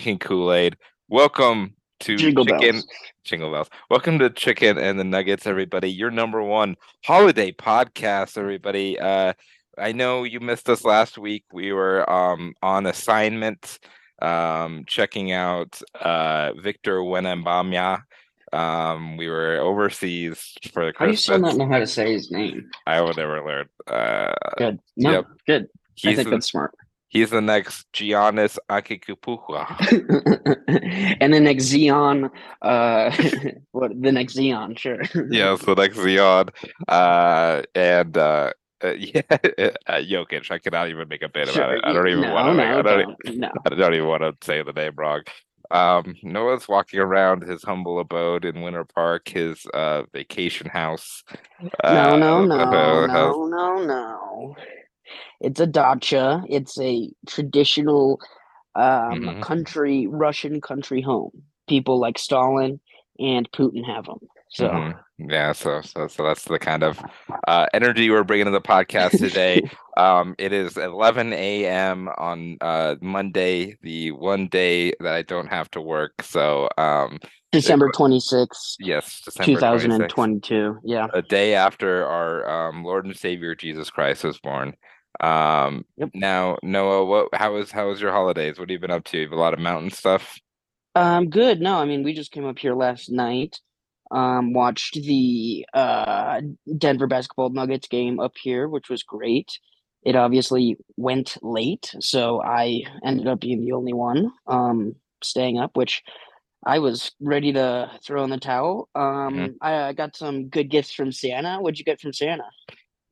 drinking Kool Aid. Welcome to Jingle Chicken bells. Jingle Bells. Welcome to Chicken and the Nuggets, everybody. Your number one holiday podcast, everybody. Uh, I know you missed us last week. We were um on assignment, um, checking out uh Victor Wenembamya. Um, we were overseas for the How do you still not know how to say his name? I will never learn. Uh, Good. No, Yep. good. I think that's smart. He's the next Giannis Antetokounmpo. and the next Zion, uh, what the next Zion? Sure. yeah, the next Zion. Uh, and uh, uh, yeah, uh, Jokic. I cannot even make a bit about it. I don't even no, want to. no, I don't. don't, no. I don't even want to say the name wrong. Um, Noah's walking around his humble abode in Winter Park, his uh vacation house. No, no, Uh, no, no, no, no. It's a dacha. It's a traditional um, Mhm. country, Russian country home. People like Stalin and Putin have them. So Mhm. Yeah, so so so that's the kind of uh, energy we're bringing to the podcast today. um, it is 11 a.m. on uh, Monday, the one day that I don't have to work. So um, December 26th, yes, December 26th, 2022. Yeah. a day after our um, Lord and Savior Jesus Christ was born. Um, Yep. now Noah, what how was how was your holidays? What have you been up to? You have a lot of mountain stuff. Um, good. No, I mean, we just came up here last night. Um, watched the uh Denver basketball Nuggets game up here, which was great. It obviously went late, so I ended up being the only one um staying up, which I was ready to throw in the towel. Um, I, I got some good gifts from Santa. What'd you get from Santa?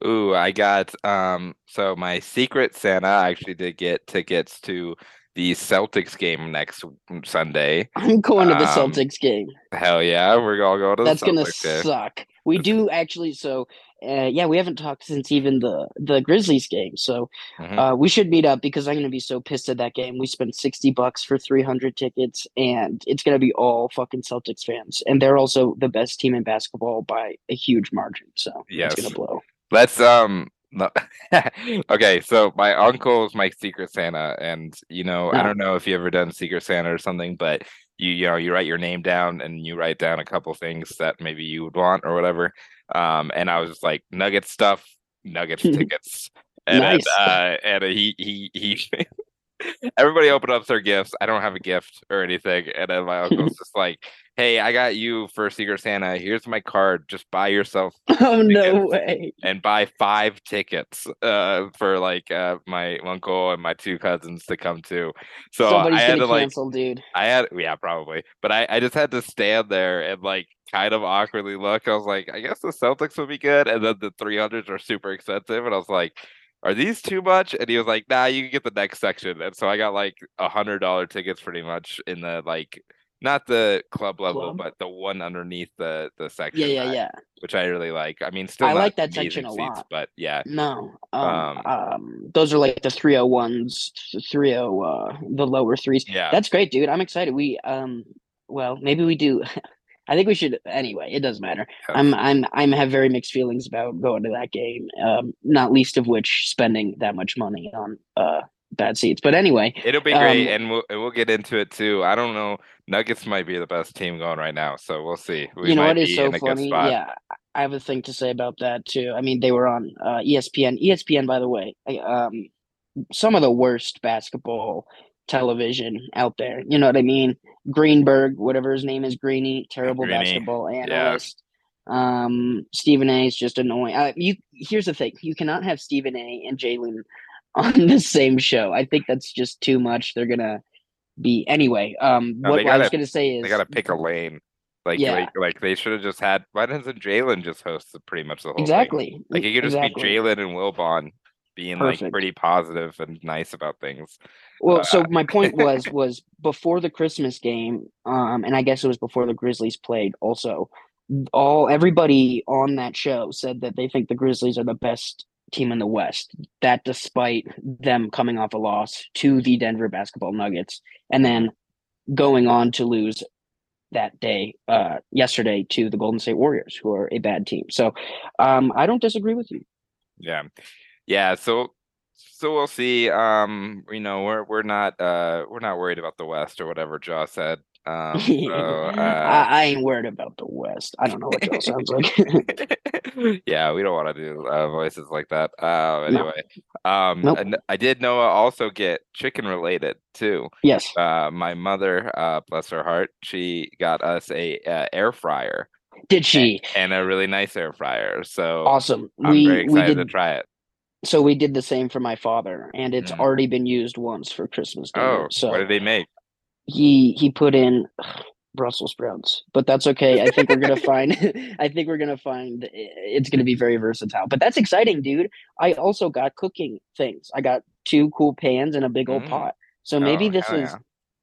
Ooh, I got um so my secret Santa I actually did get tickets to the Celtics game next Sunday. I'm going to the Um, Celtics game. Hell yeah, we're all going to the Celtics. That's gonna game. suck. We do actually. So, uh, yeah, we haven't talked since even the the Grizzlies game. So, Mhm. uh, we should meet up because I'm gonna be so pissed at that game. We spent sixty bucks for three hundred tickets, and it's gonna be all fucking Celtics fans, and they're also the best team in basketball by a huge margin. So, Yes. it's gonna blow. Let's um no- okay, so my uncle is my secret Santa, and you know, I don't know if you ever done secret Santa or something, but you you know, you write your name down and you write down a couple things that maybe you would want or whatever. Um, and I was just like nugget stuff, nuggets tickets. And Nice. uh and he he he everybody opened up their gifts. I don't have a gift or anything. And then my uncle's just like, Hey, I got you for Secret Santa. Here's my card. Just buy yourself Oh no way! and buy five tickets uh for like uh my uncle and my two cousins to come to. So Somebody's I had to like dude. I had yeah, probably. But I, I just had to stand there and like kind of awkwardly look. I was like, I guess the Celtics would be good. And then the 300s are super expensive. And I was like, are these too much? And he was like, nah, you can get the next section. And so I got like a hundred dollar tickets pretty much in the like not the club level, Club? but the one underneath the the section. Yeah, yeah, I- yeah. Which I really like. I mean, still I like that section a seats, lot. but yeah. No, um, Um, um, those are like the three hundred ones, three hundred, uh, the lower threes. Yeah. That's great, dude. I'm excited. We, um, well, maybe we do. I think we should. Anyway, it doesn't matter. I'm, I'm, I'm have very mixed feelings about going to that game. Um, not least of which spending that much money on uh bad seats. But anyway, It'll be great, um, and we'll we'll get into it too. I don't know. Nuggets might be the best team going right now, so we'll see. We you know might what is so in a good funny? Yeah, I have a thing to say about that too. I mean, they were on uh, ESPN. ESPN, by the way, um, some of the worst basketball television out there. You know what I mean? Greenberg, whatever his name is, Greeny, terrible Greeny, basketball analyst. Um, Stephen A is just annoying. Uh, you here's the thing: you cannot have Stephen A and Jalen on the same show. I think that's just too much. They're gonna be anyway. Um, No, what, what I was gonna say is They got to pick a lane. Like, Yeah. like, like they should have just had. Why doesn't Jalen just host the, pretty much the whole thing? exactly Like it could just exactly. be Jalen and Wilbon being like pretty positive and nice about things. Well, Uh, so my point was was before the Christmas game, um, and I guess it was before the Grizzlies played. Also, all everybody on that show said that they think the Grizzlies are the best team in the West. That despite them coming off a loss to the Denver Basketball Nuggets, and then going on to lose that day, uh, yesterday to the Golden State Warriors, who are a bad team. So, um, I don't disagree with you. Yeah, yeah. So, so we'll see. Um, you know, we're we're not uh we're not worried about the West or whatever Ja said. Um, so, uh, I, I ain't worried about the West. I don't know what y'all sounds like. yeah, we don't want to do uh, voices like that. Uh, anyway, no. um, nope. and I did know also get chicken related too. Yes. Uh, my mother, uh, bless her heart, she got us a uh, air fryer. Did she? And, and, a really nice air fryer. So awesome. I'm we, very excited we did, to try it. So we did the same for my father, and it's Mm. already been used once for Christmas dinner. Oh, so what did they make? He he put in ugh, Brussels sprouts, but that's okay. I think we're gonna find. I think we're gonna find it's gonna be very versatile. But that's exciting, dude. I also got cooking things. I got two cool pans and a big old Mm. pot. So maybe Oh, this is yeah.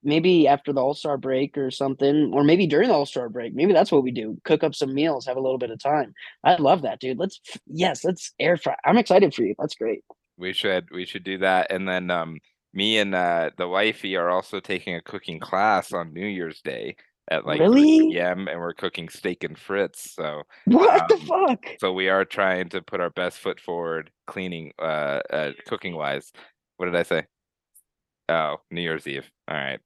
maybe after the All Star break or something, or maybe during the All Star break. Maybe that's what we do: cook up some meals, have a little bit of time. I love that, dude. Let's yes, let's air fry. I'm excited for you. That's great. We should we should do that. And then um me and uh the wifey are also taking a cooking class on New Year's Day at like 3 Really? p.m. and we're cooking steak and frits. So What the Um, fuck? so we are trying to put our best foot forward cleaning uh, uh cooking wise. What did I say? Oh, New Year's Eve. All right.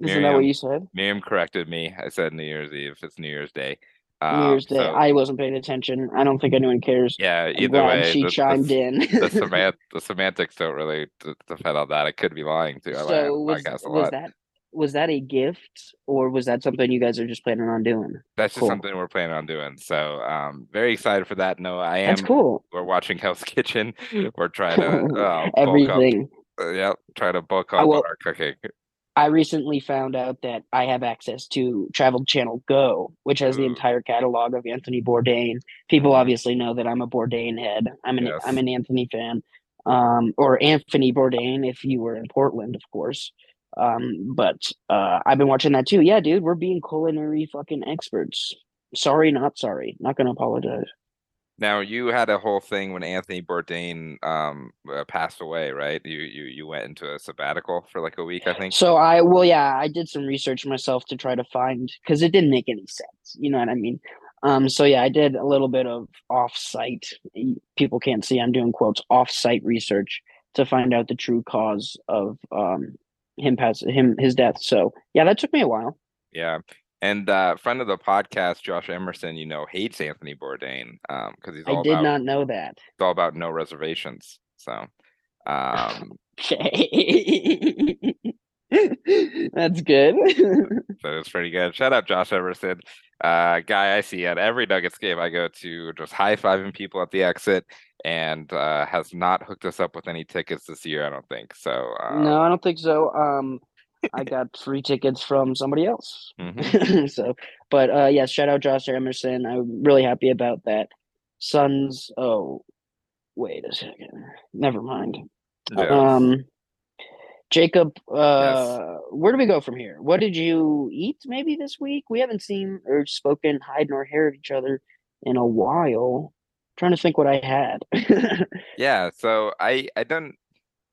Isn't that what you said? Miriam corrected me. I said New Year's Eve. It's New Year's Day. Um, Year's so, I wasn't paying attention. I don't think anyone cares. yeah, either way, she the, chimed the, in. the, semant- the semantics don't really d- depend on that. I could be lying too. So on was a was lot. that was that a gift or was that something you guys are just planning on doing? That's just cool. something we're planning on doing. So um very excited for that. No, I am That's cool. we're watching Hell's Kitchen. We're trying to uh, bulk up. Everything. Uh, yep, try to bulk I up will- on our cooking. I recently found out that I have access to Travel Channel Go, which has the entire catalog of Anthony Bourdain. People obviously know that I'm a Bourdain head. I'm an Yes. I'm an Anthony fan. Um, or Anthony Bourdain if you were in Portland, of course. Um, but uh, I've been watching that too. Yeah, dude, we're being culinary fucking experts. Sorry, not sorry. Not gonna apologize. Now you had a whole thing when Anthony Bourdain um uh, passed away, right? You you you went into a sabbatical for like a week, I think. So I well, yeah, I did some research myself to try to find because it didn't make any sense. You know what I mean? Um, so yeah, I did a little bit of off-site. People can't see I'm doing quotes off-site research to find out the true cause of um him pass him his death. So yeah, that took me a while. Yeah. And uh friend of the podcast, Josh Emerson, you know, hates Anthony Bourdain um because he's I did about not know that. it's all about no reservations. So um Okay. That's good. so it's pretty good. Shout out Josh Emerson. Uh guy I see at every Nuggets game I go to, just high fiving people at the exit and uh has not hooked us up with any tickets this year, I don't think. So um, no, I don't think so. Um, I got free tickets from somebody else. mhm. so, but uh, yes, shout out Josh Emerson. I'm really happy about that. Suns. Oh, wait a second. Never mind. Yeah. Um, Jacob. Uh, where do we go from here? What did you eat? Maybe this week we haven't seen or spoken hide nor hair of each other in a while. trying to think what I had. Yeah, so I I done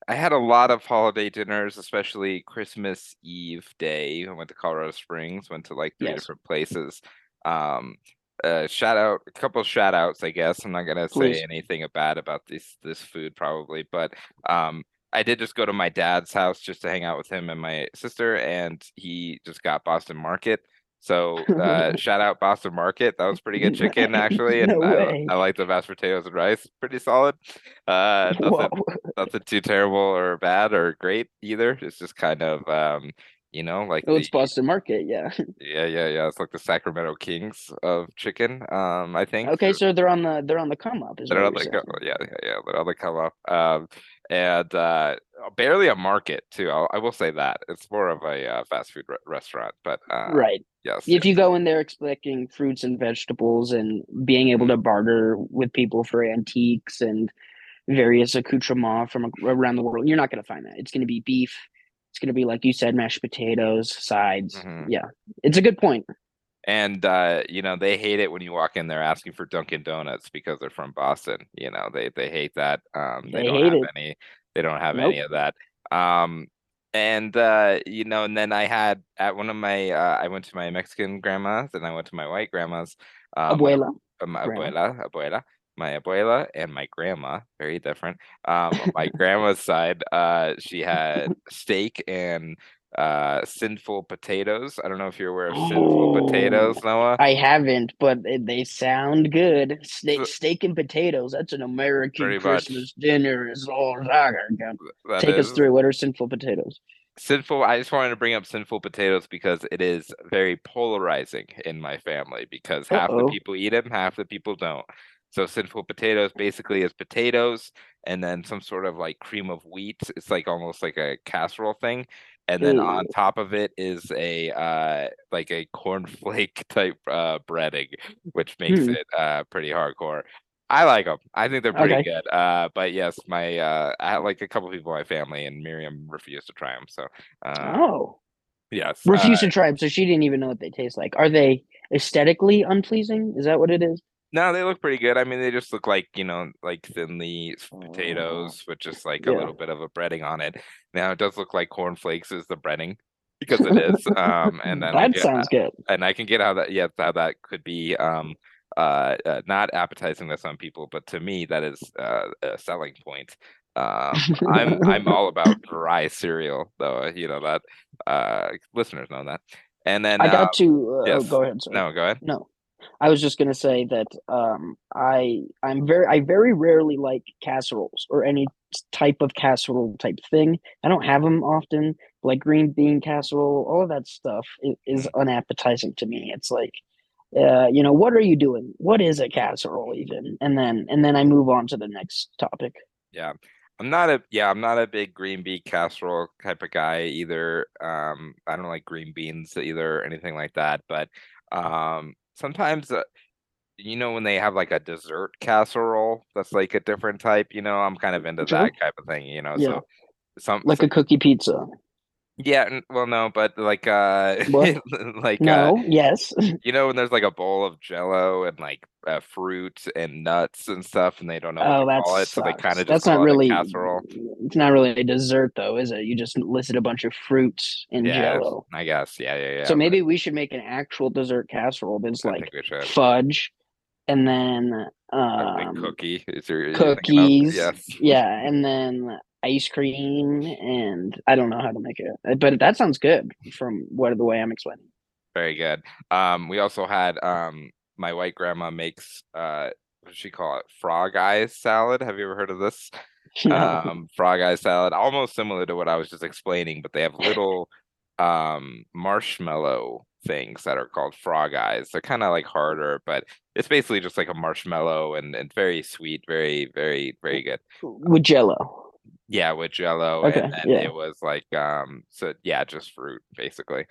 I had a lot of holiday dinners, especially Christmas Eve day. I went to Colorado Springs, went to like three Yes. different places. Um uh shout out a couple shout outs, I guess. I'm not gonna Please. say anything bad about this this food probably, but um I did just go to my dad's house just to hang out with him and my sister, and he just got Boston Market. So uh shout out Boston Market. That was pretty good chicken actually, and No I. I like the mashed potatoes and rice, pretty solid. Uh nothing, nothing too terrible or bad or great either. It's just kind of um, you know, like Oh, it's the Boston Market. Yeah. yeah, yeah, yeah. It's like the Sacramento Kings of chicken. Um, I think. Okay, so they're on the they're on the come up. Is they're on the go- yeah, yeah, yeah. They're on the come up. Um, and uh, barely a market too. I'll, I will say that it's more of a uh, fast food re- restaurant, but uh, Right. yes, If yes. you go in there expecting fruits and vegetables and being able to barter with people for antiques and various accoutrements from around the world, you're not going to find that. It's going to be beef. It's going to be like you said, mashed potatoes, sides. Mhm. Yeah, it's a good point. And uh, you know, they hate it when you walk in there asking for Dunkin' Donuts because they're from Boston. You know, they they hate that. Um, they, They don't have it. any. They don't have Nope. any of that. Um, and uh, you know, and then I had at one of my. Uh, I went to my Mexican grandma's and I went to my white grandma's. Um, Abuela. uh, my abuela, abuela. my abuela and my grandma, very different. Um, my grandma's side, uh, she had steak and uh sinful potatoes. I don't know if you're aware of sinful Oh, potatoes, Noah. I haven't, but they- sound good. Steak, So- steak and potatoes. That's an American Pretty much. Christmas dinner. Is all I got. Take us through. What are sinful potatoes? sinful i just wanted to bring up sinful potatoes because it is very polarizing in my family because half the Uh-oh. people eat them half the people don't so sinful potatoes basically is potatoes and then some sort of like cream of wheat it's like almost like a casserole thing and then on top of it is a uh like a cornflake type uh breading which makes Hmm. it uh pretty hardcore I like them. I think they're pretty Okay. good. Uh, but yes, my uh, I had like a couple people in my family, and Miriam refused to try them. So, uh, Oh, yes, uh, to try them. So she didn't even know what they taste like. Are they aesthetically unpleasing? Is that what it is? No, they look pretty good. I mean, they just look like you know, like thinly potatoes with just like a Yeah. little bit of a breading on it. Now it does look like cornflakes is the breading because it is. Um, and then that sounds good. and I can get how that yeah how that could be um uh, uh not appetizing to some people, but to me that is uh, a selling point. Um, I'm I'm all about dry cereal, though. You know that uh listeners know that. And then I got to. Uh, yes. Oh, go ahead. Sorry. no, go ahead. No, I was just gonna say that um, I I'm very I very rarely like casseroles or any type of casserole type thing. I don't have them often. Like green bean casserole, all of that stuff is, is unappetizing to me. It's like, uh, you know, what are you doing? What is a casserole even? And then and then I move on to the next topic. Yeah. I'm not a yeah, I'm not a big green bean casserole type of guy either. Um, I don't like green beans either, or anything like that. But um, sometimes, uh, you know, when they have like a dessert casserole, that's like a different type. You know, I'm kind of into Sure. that type of thing. You know, Yeah. so some, Like some- a cookie pizza. Yeah, well, no, but like uh, like uh, No, yes. you know, when there's like a bowl of Jello and like uh, fruit and nuts and stuff, and they don't know Oh, what to call it, so they kind of just That's not call it a really casserole. It's not really a dessert though, is it? You just listed a bunch of fruits in Yeah, Jello. I guess. Yeah, yeah, yeah. so but maybe we should make an actual dessert casserole that's I like fudge, and then um, cookie. Is there you're thinking of- cookies. Yes. Yeah, and then ice cream, and I don't know how to make it, uh, but that sounds good from what the way I'm explaining. Very good. Um, we also had um my white grandma makes uh what does she call it? Frog eyes salad. Have you ever heard of this? No. um frog eye salad almost similar to what i was just explaining but they have little um marshmallow things that are called frog eyes they're kind of like harder but it's basically just like a marshmallow and, and very sweet very very very good With Jello. Yeah with jello Okay, and then yeah. it was like um so yeah just fruit basically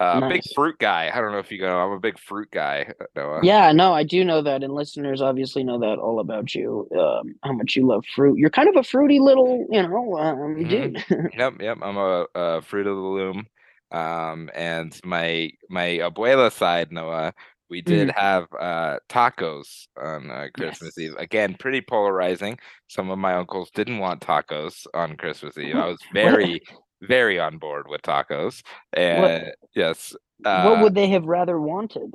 uh big fruit guy i don't know if you know i'm a big fruit guy uh, Noah. Yeah, no, I do know that, and listeners obviously know that all about you. Um, how much you love fruit. You're kind of a fruity little, you know, um, Mhm. dude. Yep, yep. I'm a, a fruit of the loom. Um, and my my abuela side, Noah, we did have uh tacos on uh, Christmas Yes. Eve. Again, pretty polarizing. Some of my uncles didn't want tacos on Christmas Eve. I was very, very on board with tacos. And yes, uh, what would they have rather wanted?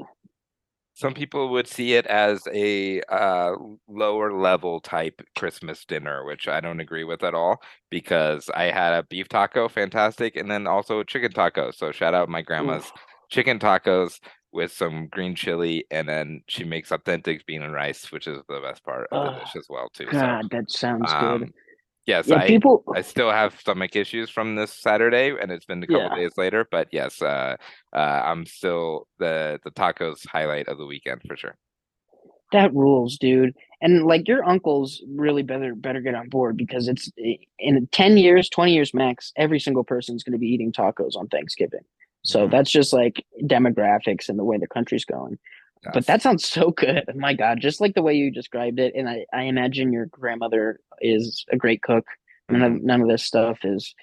some people would see it as a uh, lower level type Christmas dinner, which I don't agree with at all because I had a beef taco, fantastic, and then also a chicken taco. So shout out my grandma's chicken tacos with some green chili, and then she makes authentic bean and rice, which is the best part of the dish as well too. God, that sounds so, good. um, yes, Yeah, I people. I still have stomach issues from this Saturday, and it's been a couple Yeah. days later. But yes, uh, uh, I'm still the the tacos highlight of the weekend for sure. That rules, dude. And like your uncles really better better get on board because it's in 10 years, 20 years max, every single person's going to be eating tacos on Thanksgiving. So Mhm. that's just like demographics and the way the country's going. But that sounds so good. My God, just like the way you described it. And I, I imagine your grandmother is a great cook. None Mm-hmm. of none of this stuff is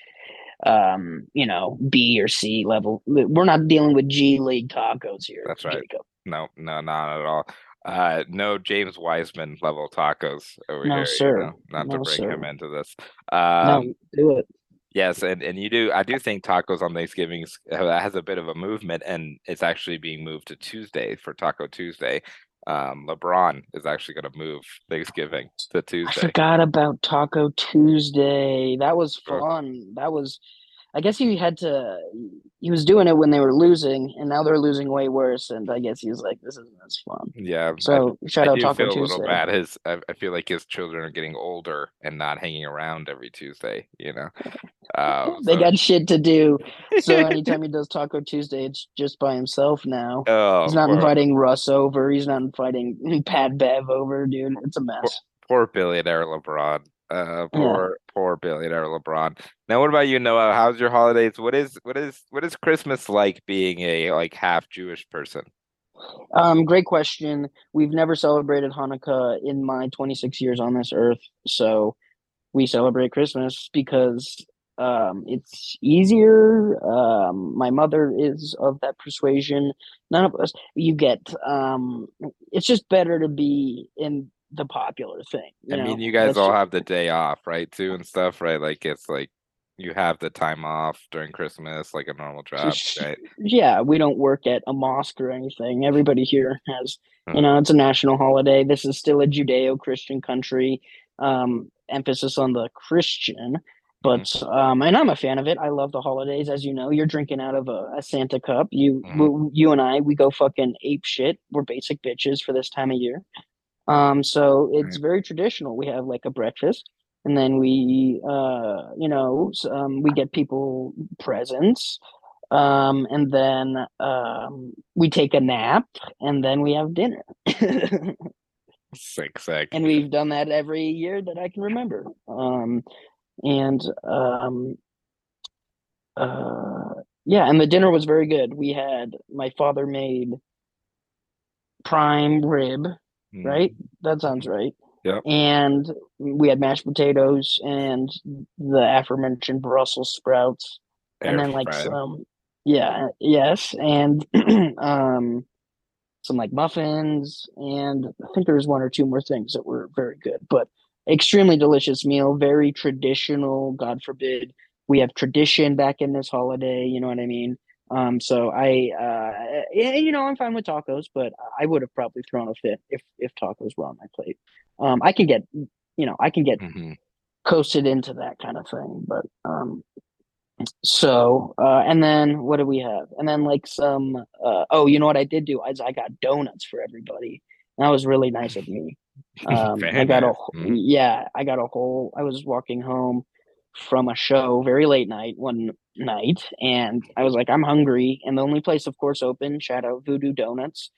um, you know, B or C level. We're not dealing with G League tacos here. That's right. Jacob. No, no, not at all. Uh, no James Wiseman level tacos over No, here. you sir. know, Not to No, bring him sir. into this. no, Um, do it. Yes, and and you do. I do think tacos on Thanksgiving has a bit of a movement, and it's actually being moved to Tuesday for Taco Tuesday. um, LeBron is actually going to move Thanksgiving to Tuesday. I forgot about Taco Tuesday. That was fun. That was, I guess he had to, he was doing it when they were losing, and now they're losing way worse. And I guess he was like, this isn't as fun. Yeah, I, So shout I out do Taco feel a little bad. His, I, I feel like his children are getting older and not hanging around every Tuesday. You know, um, They so- got shit to do. So anytime he does Taco Tuesday, it's just by himself now. oh, He's not poor, inviting Russ over. He's not inviting Pat Bev over, dude. It's a mess. poor billionaire LeBron. Uh, poor, poor billionaire LeBron. Now, what about you, Noah? How's your holidays? What is, what is, what is Christmas like being a like half Jewish person? Um, great question. We've never celebrated Hanukkah in my 26 years on this earth, so we celebrate Christmas because um, it's easier. Um, my mother is of that persuasion. None of us. You get. Um, it's just better to be in the popular thing. I you mean, you guys That's all ju- have the day off, right? Too and stuff, right? Like it's like you have the time off during Christmas, like a normal job, right? yeah, we don't work at a mosque or anything. Everybody here has, you Hmm. know, it's a national holiday. This is still a Judeo-Christian country. Um, emphasis on the Christian, but um, and I'm a fan of it. I love the holidays, as you know. You're drinking out of a, a Santa cup. You, Mhm. w- you and I, we go fucking ape shit. We're basic bitches for this time of year. Um, so it's very traditional. We have like a breakfast, and then we, uh, you know, um, we get people presents um and then um we take a nap and then we have dinner Sick, sick. and we've done that every year that i can remember um and um uh yeah and the dinner was very good we had my father made prime rib Mm, right that sounds right. Yeah. and we had mashed potatoes and the aforementioned brussels sprouts and air then like some yeah yes and um some like muffins and i think there was one or two more things that were very good but extremely delicious meal very traditional god forbid. We have tradition back in this holiday you know what i mean um so i uh you know i'm fine with tacos but i would have probably thrown a fit if if tacos were on my plate um i can get you know i can get Mhm. coasted into that kind of thing. But um so uh and then what do we have? And then like some uh oh you know what I did do is I got donuts for everybody. That was really nice of me. Um I got a Mhm. yeah, I got a whole I was walking home from a show very late night one night and I was like I'm hungry and the only place of course open shout out Voodoo Donuts.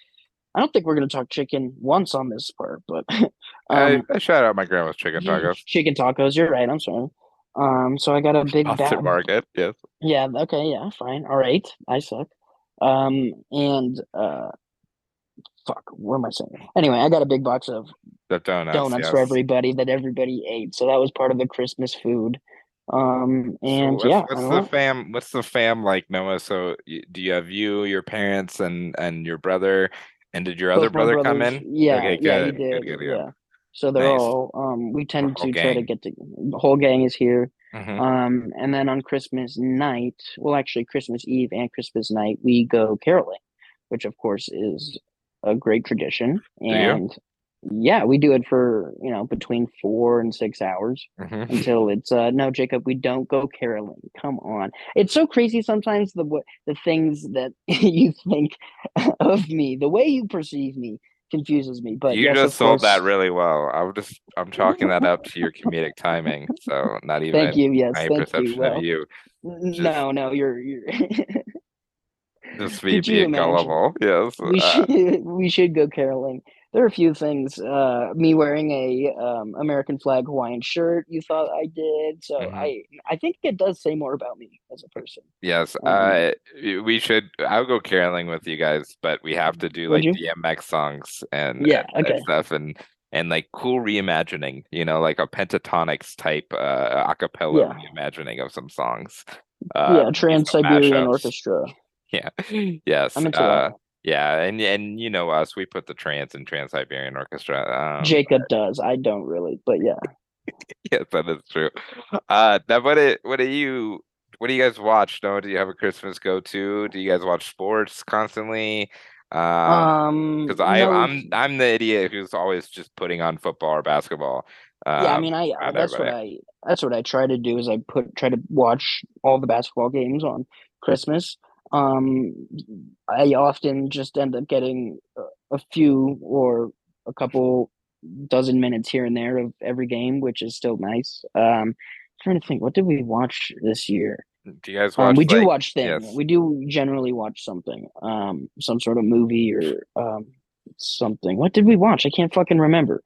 I don't think we're going to talk chicken once on this part, but I, um I shout out my grandma's chicken tacos. Chicken tacos. You're right. I'm sorry. Um, so I got a big bag. Market, yes. Yeah. Okay. Yeah. Fine. All right. I suck. Um, and uh, fuck. What am I saying? Anyway, I got a big box of The donuts, donuts for everybody that everybody ate. So that was part of the Christmas food. Um, So and what's, yeah, what's the know. fam? What's the fam like, Noah? So do you have you, your parents, and and your brother, and did your other Both my brother come in? Yeah. Okay, Yeah. He did. good, good, good. Yeah. So they're Nice. all. Um, we tend to try to get to the whole gang is here. Mhm. Um, and then on Christmas night, well, actually Christmas Eve and Christmas night, we go caroling, which of course is a great tradition. And yeah, we do it for, you know, between four and six hours Mhm. until it's uh no, Jacob, we don't go caroling. Come on. It's so crazy sometimes the the things that you think of me, the way you perceive me confuses me. But you yes, just sold that really well. I'm just I'm chalking that up to your comedic timing. So not even Thank you. Yes, my thank you. perception Well, of you. Just- no, no, you're you're Just me you being imagine? gullible. Yes. we uh, should we should go caroling. There are a few things. Uh, me wearing a um, American flag Hawaiian shirt. You thought I did, so Mhm. I I think it does say more about me as a person. Yes, Um, uh, we should. I'll go caroling with you guys, but we have to do like? DMX songs and Yeah, and, and stuff and and like cool reimagining. You know, like a Pentatonix type uh acapella Yeah. reimagining of some songs. yeah, Uh, Trans some Siberian. Orchestra. Yeah. Yes. I'm into uh, that. Yeah, and and you know us, we put the trance and Trans Siberian Orchestra. Um, Jacob does. I don't really, but yeah. yes, that is true. Uh, now what it, what do you what do you guys watch? No, do you have a Christmas go to? Do you guys watch sports constantly? Um, Um, because I no, I'm I'm the idiot who's always just putting on football or basketball. yeah, I Um, mean, I that's what. I that's what I try to do is I put try to watch all the basketball games on Christmas. Um, I often just end up getting a, few or a couple dozen minutes here and there of every game, which is still nice. Um, trying to think, what did we watch this year? Do you guys Um, watch we do watch things. yes. We do generally watch something. Um, some sort of movie or um something. What did we watch? I can't fucking remember.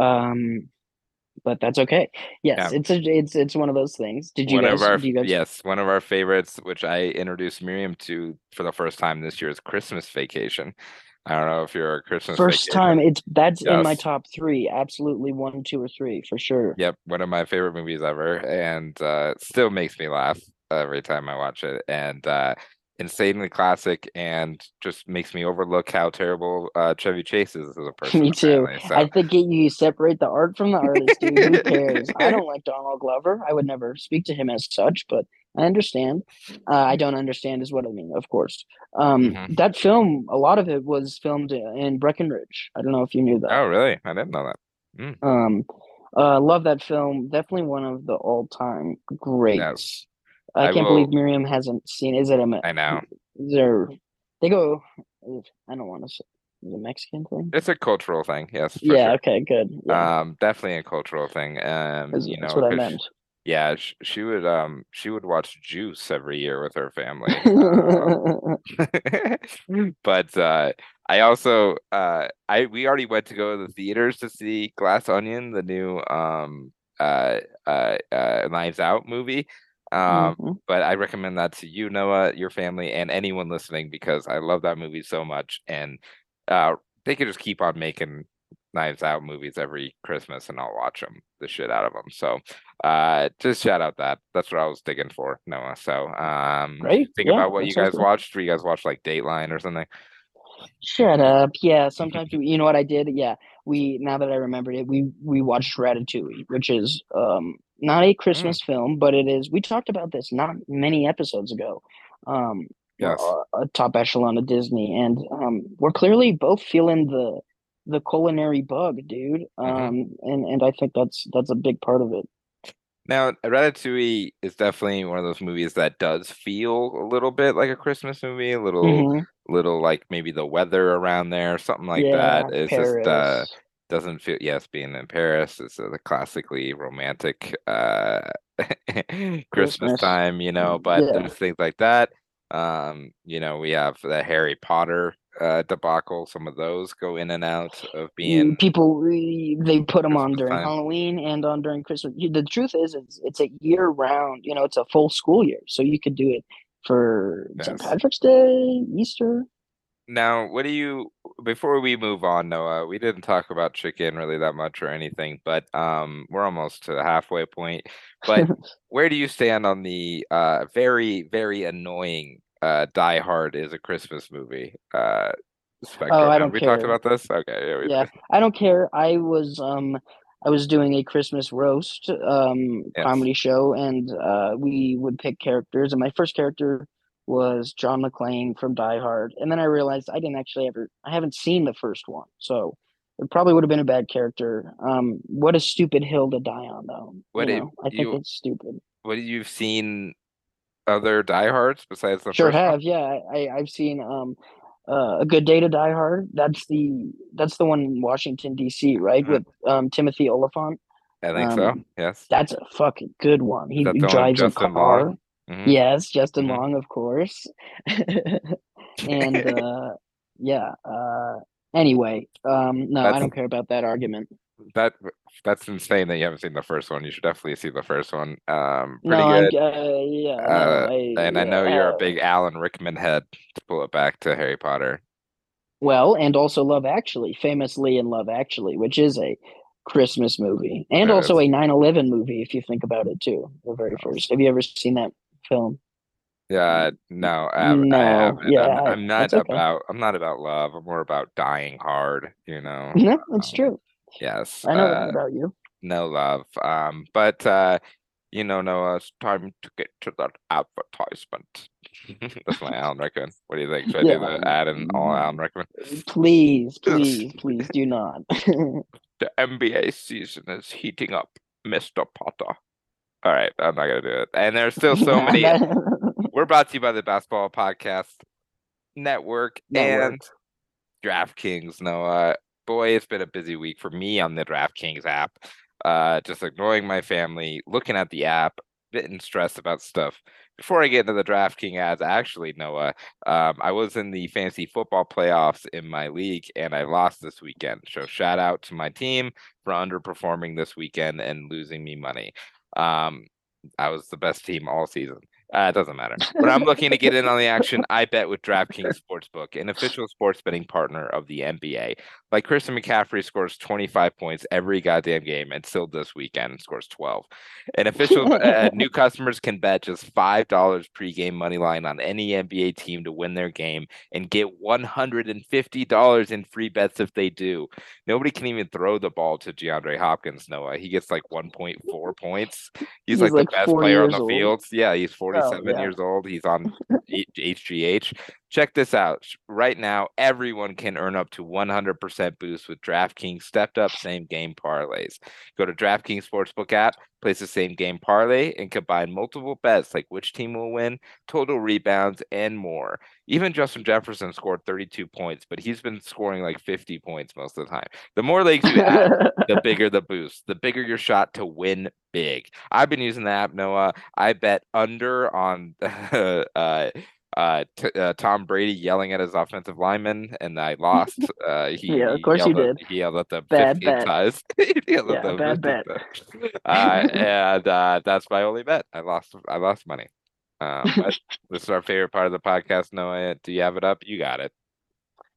Um, but that's okay. Yes, Yeah. it's a it's it's one of those things. Did you one guys of our you guys yes, one of our favorites, which I introduced Miriam to for the first time this year is Christmas Vacation. I don't know if you're a Christmas first Vacation. time it's that's in my top three. Absolutely one, two, or three for sure. Yep, one of my favorite movies ever, and uh, still makes me laugh every time I watch it. And uh, insanely classic, and just makes me overlook how terrible uh, Chevy Chase is as a person. Me too. So I think it, you separate the art from the artist, dude. Who cares? I don't like Donald Glover. I would never speak to him as such, but I understand. Uh, I don't understand is what I mean, of course. Um, Mhm. that film, a lot of it was filmed in Breckenridge. I don't know if you knew that. oh, really? I didn't know that. Um, uh, love that film. Definitely one of the all-time greats. Yes, I I can't will- believe Miriam hasn't seen. Is it a? I know. Is there? They go. I don't want to say the Mexican thing. It's a cultural thing. Yes. Yeah. Sure. Okay. Good. Yeah. Um, definitely a cultural thing. Um, you know, that's what I meant. Yeah, sh- she would um she would watch Juice every year with her family. Um, but uh I also uh I we already went to go to the theaters to see Glass Onion, the new um uh uh, uh Knives Out movie. Um Mhm. but I recommend that to you, Noah, your family, and anyone listening because I love that movie so much and uh they could just keep on making Knives Out movies every Christmas and I'll watch them the shit out of them. So uh just shout out that that's what I was digging for, Noah. So um Great. think Yeah, about what you guys good. watched. Do you guys watch like Dateline or something? Shut up. Yeah. Sometimes we, you know what I did? Yeah. We now that I remembered it, we we watched Ratatouille, which is um not a Christmas film, but it is. We talked about this not many episodes ago. Um, Yes. uh, a top echelon of Disney, and um, we're clearly both feeling the the culinary bug, dude. Um, Mhm. and and I think that's that's a big part of it. Now, Ratatouille is definitely one of those movies that does feel a little bit like a Christmas movie, a little Mhm. little like maybe the weather around there, or something like yeah, that. It's just uh doesn't feel yes, being in Paris is a classically romantic uh Christmas Christmas. time, you know, but Yeah. there's things like that. Um, you know, we have the Harry Potter uh debacle, some of those go in and out of being people they put them on during time. Halloween and on during Christmas. The truth is, it's it's a year round. You know, it's a full school year, so you could do it for St. Patrick's Day, Easter. Now, what do you before we move on, Noah, we didn't talk about chicken really that much or anything, but um we're almost to the halfway point. But where do you stand on the uh very, very annoying uh Die Hard is a Christmas movie uh spectrum? Oh, I don't we talked about this? Okay, yeah, yeah, I don't care. I was um I was doing a Christmas roast um Yes. comedy show, and uh we would pick characters, and my first character was John McClane from Die Hard, and then I realized I didn't actually ever I haven't seen the first one, so. It probably would have been a bad character. Um, what a stupid hill to die on, though. What you know, I think you- it's stupid. What you've seen other Die Hards besides the Sure first one? have, yeah. I I've seen um uh, a good day to die hard. That's the that's the one in Washington D.C. right Mhm. with um Timothy Olyphant. I think so. um, Yes. That's a fucking good one. He, that he one drives a car. Mhm. Yes, Justin Mhm. Long, of course. and uh, yeah. Uh, anyway, um, no, I don't care about that argument. That that's insane that you haven't seen the first one. You should definitely see the first one. Um pretty no, good. I'm, uh, yeah, no, Uh, I, And I know you're uh, a big Alan Rickman head to pull it back to Harry Potter. Well, and also Love Actually, famously in Love Actually, which is a Christmas movie, and also a 9/11 movie, if you think about it too. The very first. Have you ever seen that film? Yeah, no, I, haven't- No, I haven't. yeah, I'm, I'm not okay. about I'm not about love. I'm more about dying hard, you know. No, it's Um, true. Yes. I know uh, about you. no love. Um, but uh you know, Noah, it's time to get to that advertisement. That's my Alan Rickman. What do you think? Should I do the ad and all Alan Rickman? Please, please, please do not. The NBA season is heating up, Mr. Potter. All right, I'm not gonna do it. And there's still so many. We're brought to you by the Basketball Podcast Network, Network. and DraftKings. Noah, boy, it's been a busy week for me on the DraftKings app. Uh, just ignoring my family, looking at the app, getting stressed about stuff. Before I get into the DraftKings ads, actually, Noah, um, I was in the fantasy football playoffs in my league, and I lost this weekend. So shout out to my team for underperforming this weekend and losing me money. Um, I was the best team all season. Uh, it doesn't matter. But I'm looking to get in on the action. I bet with DraftKings Sportsbook, an official sports betting partner of the NBA. Like Christian McCaffrey scores 25 points every goddamn game, and still this weekend scores 12. And official uh, new customers can bet just five dollars pregame money line on any NBA team to win their game and get 150 dollars in free bets if they do. Nobody can even throw the ball to DeAndre Hopkins. Noah, he gets like 1.4 points. He's, He's like, like the best player on the old. field. Yeah, he's 47 yeah. years old. He's on HGH. Check this out. Right now, everyone can earn up to 100% boost with DraftKings stepped up same game parlays. Go to DraftKings Sportsbook app, place the same game parlay, and combine multiple bets like which team will win, total rebounds, and more. Even Justin Jefferson scored 32 points, but he's been scoring like 50 points most of the time. The more legs you add, the bigger the boost, the bigger your shot to win big. I've been using the app, Noah. I bet under on uh, uh, t- uh, Tom Brady yelling at his offensive lineman, and I lost. Uh, he, Yeah, of course you yelled at- did. He yelled at the Bad bet. ties. He yelled at Yeah, bad bet. Uh, and uh, that's my only bet. I lost. I lost money. Um, this is our favorite part of the podcast. Noah, do you have it up? You got it.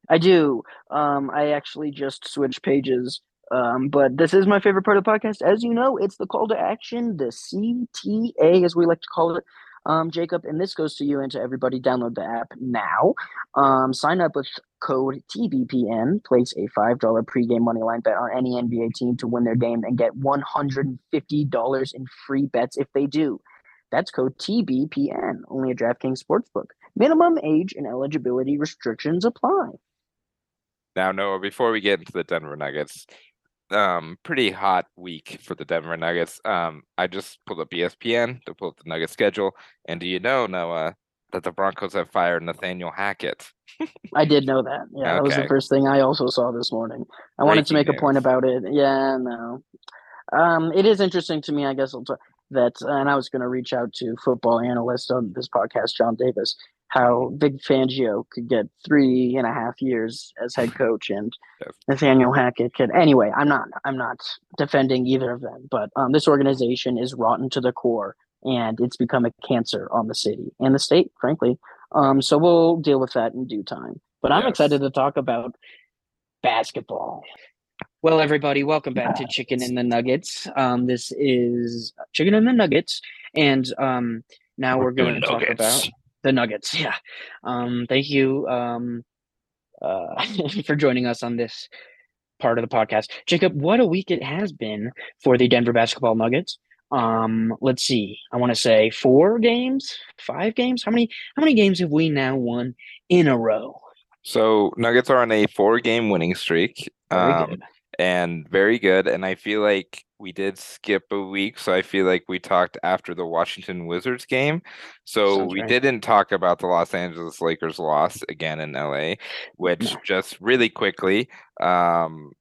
I do. Um, I actually just switched pages. Um, but this is my favorite part of the podcast. As you know, it's the call to action, the CTA, as we like to call it. Um, Jacob, and this goes to you and to everybody. Download the app now. Um, sign up with code TBPN. Place a five dollar pregame moneyline bet on any NBA team to win their game and get one hundred and fifty dollars in free bets if they do. That's code TBPN. Only a DraftKings Sportsbook. Minimum age and eligibility restrictions apply. Now, Noah, before we get into the Denver Nuggets, um, pretty hot week for the Denver Nuggets. Um, I just pulled up ESPN to pull up the Nuggets schedule, and do you know, Noah, that the Broncos have fired Nathaniel Hackett? I did know that. Yeah, that was the first thing I also saw this morning. I wanted to Breaking make a point about it. Yeah, no. Um, it is interesting to me, I guess, I'll t- that, and I was going to reach out to football analyst on this podcast, John Davis, how Vic Fangio could get three and a half years as head coach, and Nathaniel Hackett could. Anyway, I'm not, I'm not defending either of them, but um, this organization is rotten to the core, and it's become a cancer on the city and the state, frankly. Um, so we'll deal with that in due time. But I'm Yes. excited to talk about basketball. Well, everybody, welcome back to Chicken and the Nuggets. Um, this is Chicken and the Nuggets, and um, now we're going to talk about the Nuggets. Yeah. Um, thank you um, uh, for joining us on this part of the podcast, Jacob. What a week it has been for the Denver Basketball Nuggets. Um, let's see. I want to say four games, five games. How many? How many games have we now won in a row? So Nuggets are on a four-game winning streak. Um. And very good. And I feel like we did skip a week, so I feel like we talked after the Washington Wizards game. So Sounds we right. didn't talk about the Los Angeles Lakers loss again in LA, which No. just really quickly, um,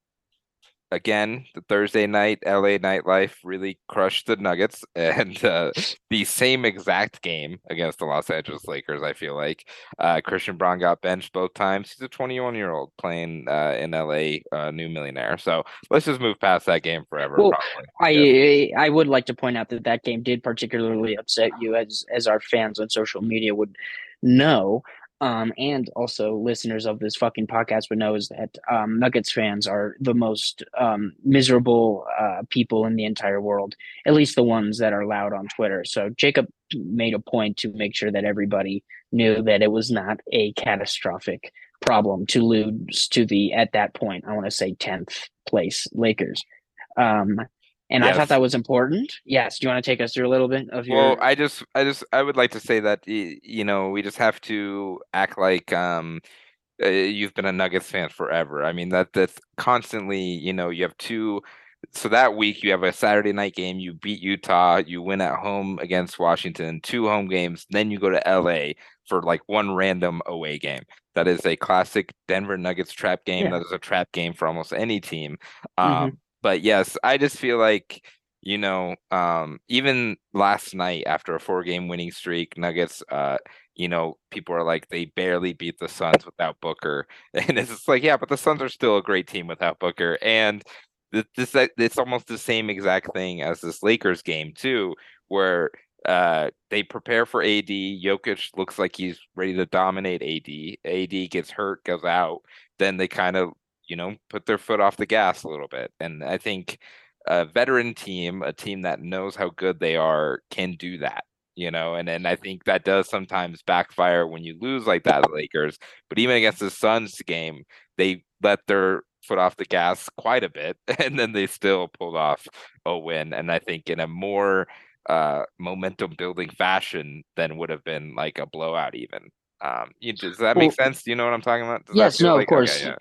again, the Thursday night LA nightlife really crushed the Nuggets, and uh, the same exact game against the Los Angeles Lakers. I feel like uh, Christian Braun got benched both times. He's a 21 year old playing uh, in LA, uh, new millionaire. So let's just move past that game forever. Well. I I would like to point out that that game did particularly upset you, as as our fans on social media would know, um, and also listeners of this fucking podcast would know is that um, Nuggets fans are the most um, miserable uh, people in the entire world, at least the ones that are loud on Twitter. So Jacob made a point to make sure that everybody knew that it was not a catastrophic problem to lose to the at that point I want to say tenth place Lakers. And yes. I thought that was important. Yes. Do you want to take us through a little bit of your? Well, I just, I just, I would like to say that you know we just have to act like um uh, you've been a Nuggets fan forever. I mean that that's constantly, you know, you have two so that week you have a Saturday night game, you beat Utah, you win at home against Washington, two home games, then you go to LA for like one random away game. That is a classic Denver Nuggets trap game. Yeah. That is a trap game for almost any team. Um, mm-hmm. But yes, I just feel like you know, um, even last night after a four game winning streak, Nuggets, uh, you know, people are like they barely beat the Suns without Booker, and it's just like, yeah, but the Suns are still a great team without Booker, and this it's almost the same exact thing as this Lakers game too, where uh, they prepare for AD. Jokic looks like he's ready to dominate AD. AD gets hurt, goes out. Then they kind of, you know, put their foot off the gas a little bit. And I think a veteran team, a team that knows how good they are, can do that. You know, and and I think that does sometimes backfire when you lose like that, Lakers. But even against the Suns game, they let their foot off the gas quite a bit, and then they still pulled off a win. And I think in a more uh, momentum building fashion than would have been like a blowout, even. Um, you, does that make well, sense? Do you know what I'm talking about? Does yes, no, like, of course. Okay, yeah.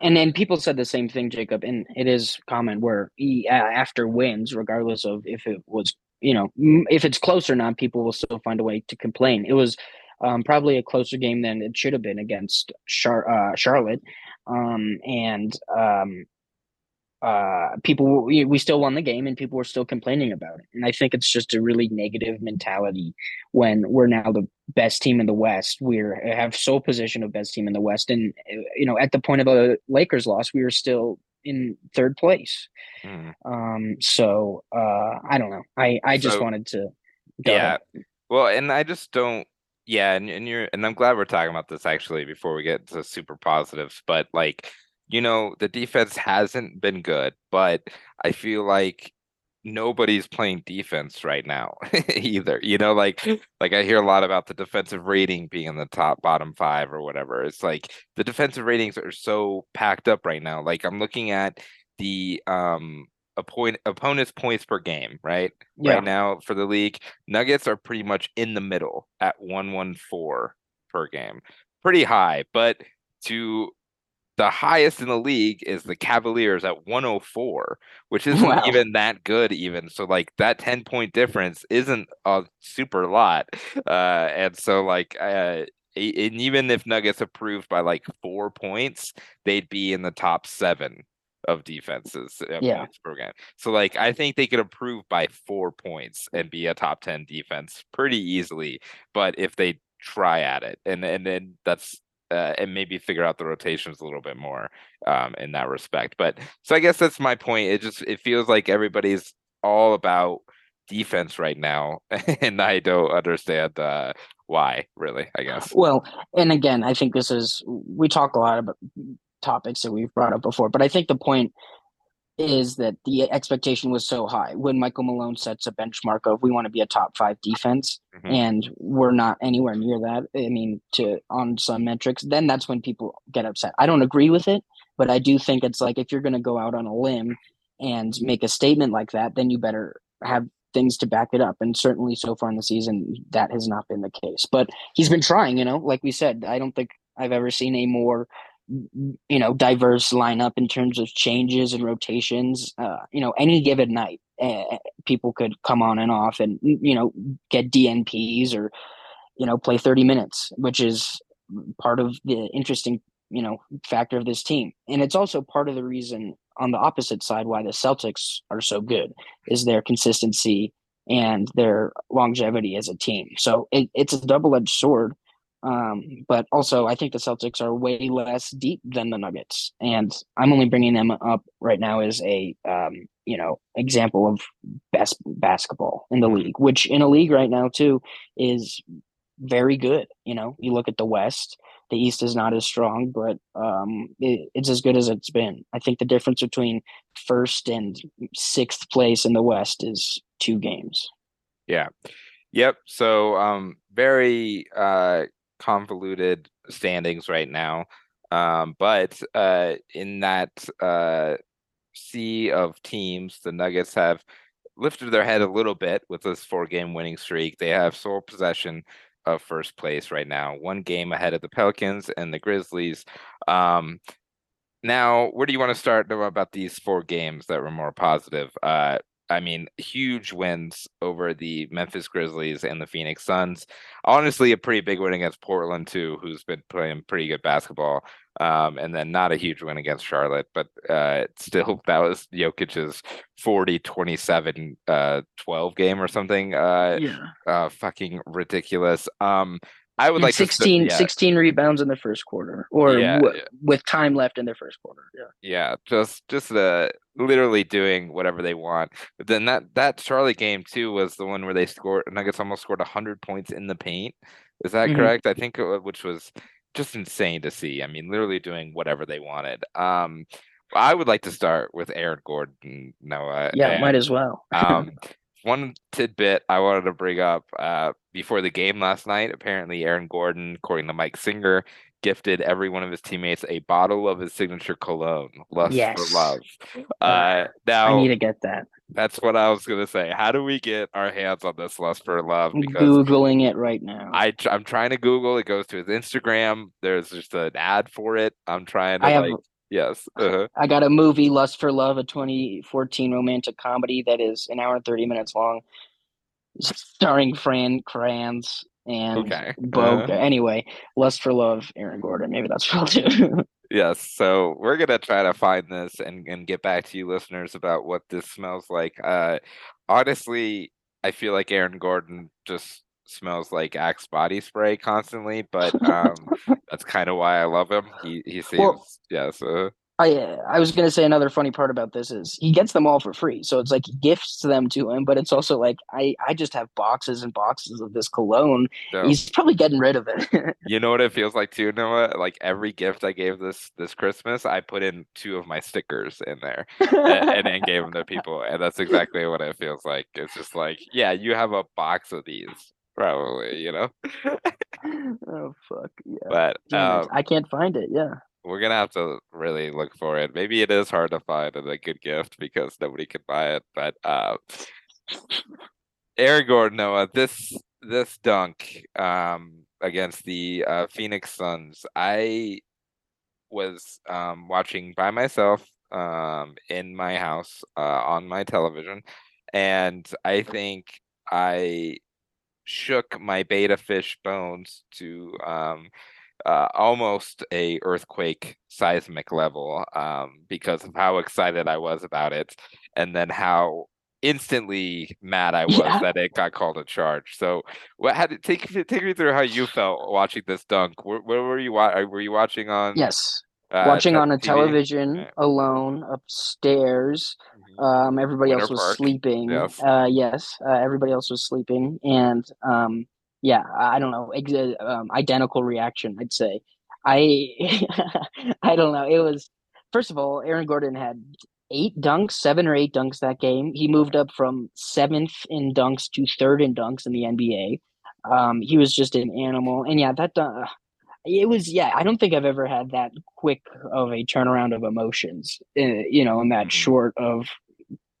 And then people said the same thing, Jacob, and it is common where he, after wins, regardless of if it was, you know, if it's close or not, people will still find a way to complain. It was um, probably a closer game than it should have been against Char- uh, Charlotte um, and um, uh, people we, we still won the game and people were still complaining about it and i think it's just a really negative mentality when we're now the best team in the west. We're have sole position of best team in the west. And you know at the point of the lakers loss we were still in third place. Mm. um so uh i don't know. I i just so, wanted to yeah. well and i just don't yeah, and, and you're and I'm glad we're talking about this actually before we get to super positive, But like, you know, the defense hasn't been good, but I feel like nobody's playing defense right now either. You know, like like I hear a lot about the defensive rating being in the top bottom five or whatever. It's like the defensive ratings are so packed up right now. Like I'm looking at the um a point opponent's points per game, right? Yeah. Right now for the league, Nuggets are pretty much in the middle at 114 per game. Pretty high, but to the highest in the league is the Cavaliers at 104, which isn't wow. even that good even. So like that 10 point difference isn't a super lot. Uh and so like uh and even if Nuggets approved by like four points, they'd be in the top seven of defenses yeah. program. So like I think they could improve by four points and be a top 10 defense pretty easily. But if they try at it and and then that's uh, and maybe figure out the rotations a little bit more um, in that respect. But so I guess that's my point. It just it feels like everybody's all about defense right now, and I don't understand uh, why. Really, I guess. Well, and again, I think this is we talk a lot about topics that we've brought up before. But I think the point is that the expectation was so high when Michael Malone sets a benchmark of we want to be a top five defense mm-hmm. and we're not anywhere near that. I mean, to on some metrics, then that's when people get upset. I don't agree with it, but I do think it's like if you're going to go out on a limb and make a statement like that, then you better have things to back it up. And certainly so far in the season, that has not been the case. But he's been trying, you know, like we said, I don't think I've ever seen a more you know diverse lineup in terms of changes and rotations uh, you know any given night uh, people could come on and off and you know get dnps or you know play 30 minutes which is part of the interesting you know factor of this team. And it's also part of the reason on the opposite side why the celtics are so good is their consistency and their longevity as a team. So it, it's a double-edged sword um, but also, I think the Celtics are way less deep than the Nuggets, and I'm only bringing them up right now as a um, you know example of best basketball in the league, which in a league right now too is very good. You know, you look at the West, the East is not as strong, but um, it, it's as good as it's been. I think the difference between first and sixth place in the West is two games. Yeah. Yep. So um very uh convoluted standings right now. Um, but uh, in that uh, sea of teams, the Nuggets have lifted their head a little bit with this four game winning streak. They have sole possession of first place right now, one game ahead of the Pelicans and the Grizzlies. Um, now, where do you want to start about these four games that were more positive? Uh, I mean, huge wins over the Memphis Grizzlies and the Phoenix Suns. Honestly, a pretty big win against Portland too, who's been playing pretty good basketball. Um, and then not a huge win against Charlotte, but uh, still that was Jokic's 40 27 uh, 12 game or something. Uh, yeah. Uh, fucking ridiculous. Um, I would like 16, to, yeah. 16 rebounds in the first quarter, or yeah, w- yeah. with time left in their first quarter. Yeah, yeah, just just uh, literally doing whatever they want. But then that that Charlotte game too was the one where they scored Nuggets almost scored hundred points in the paint. Is that mm-hmm. correct? I think, uh, which was just insane to see. I mean, literally doing whatever they wanted. Um, I would like to start with Aaron Gordon, Noah. Yeah, and, might as well. um, one tidbit I wanted to bring up uh, before the game last night. Apparently, Aaron Gordon, according to Mike Singer, gifted every one of his teammates a bottle of his signature cologne, Lust yes. for Love. Uh, now, I need to get that. That's what I was gonna say. How do we get our hands on this Lust for Love? Because I'm googling it right now. I I'm trying to Google. It goes to his Instagram. There's just an ad for it. I'm trying to I like. Have, Yes. Uh-huh. I got a movie, Lust for Love, a 2014 romantic comedy that is an hour and 30 minutes long, starring Fran Kranz and okay. Bo. Uh-huh. Anyway, Lust for Love, Aaron Gordon. Maybe that's what I'll do. yes. So we're gonna try to find this and and get back to you listeners about what this smells like. Uh, honestly, I feel like Aaron Gordon just smells like Axe body spray constantly, but um, that's kind of why I love him. He he seems well, yeah. So I I was gonna say another funny part about this is he gets them all for free, so it's like he gifts them to him, but it's also like I I just have boxes and boxes of this cologne. He's probably getting rid of it. you know what it feels like too, Noah? Like every gift I gave this this Christmas, I put in two of my stickers in there and, and gave them to people, and that's exactly what it feels like. It's just like, yeah, you have a box of these probably you know oh fuck yeah but um, i can't find it yeah we're gonna have to really look for it. Maybe it is hard to find a good gift because nobody can buy it but uh Aaron Gordon Noah this this dunk um against the uh Phoenix Suns I was um watching by myself um in my house uh on my television and I think I shook my betta fish bones to um, uh, almost a earthquake seismic level um, because of how excited I was about it, and then how instantly mad I was yeah. that it got called a charge. So, what had to take take me through how you felt watching this dunk? Where, where were you? Were you watching on? Yes, uh, watching on a TV? television alone upstairs um, everybody Winter else was Park. sleeping. Yes. Uh, yes, uh, everybody else was sleeping, and um, yeah, I don't know, ex- um, identical reaction. I'd say. I I don't know. It was first of all, Aaron Gordon had eight dunks, seven or eight dunks that game. He moved up from seventh in dunks to third in dunks in the NBA. Um, he was just an animal, and yeah, that uh, it was yeah. I don't think I've ever had that quick of a turnaround of emotions. Uh, you know, in that mm-hmm. short of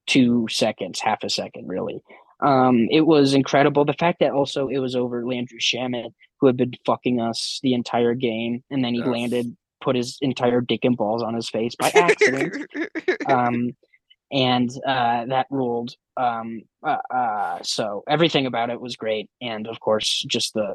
two seconds, half a second, really. Um, it was incredible. The fact that also it was over Landry Shamet, who had been fucking us the entire game, and then he yes. landed, put his entire dick and balls on his face by accident. um, and uh, that ruled. Um, uh, uh, so everything about it was great, and of course, just the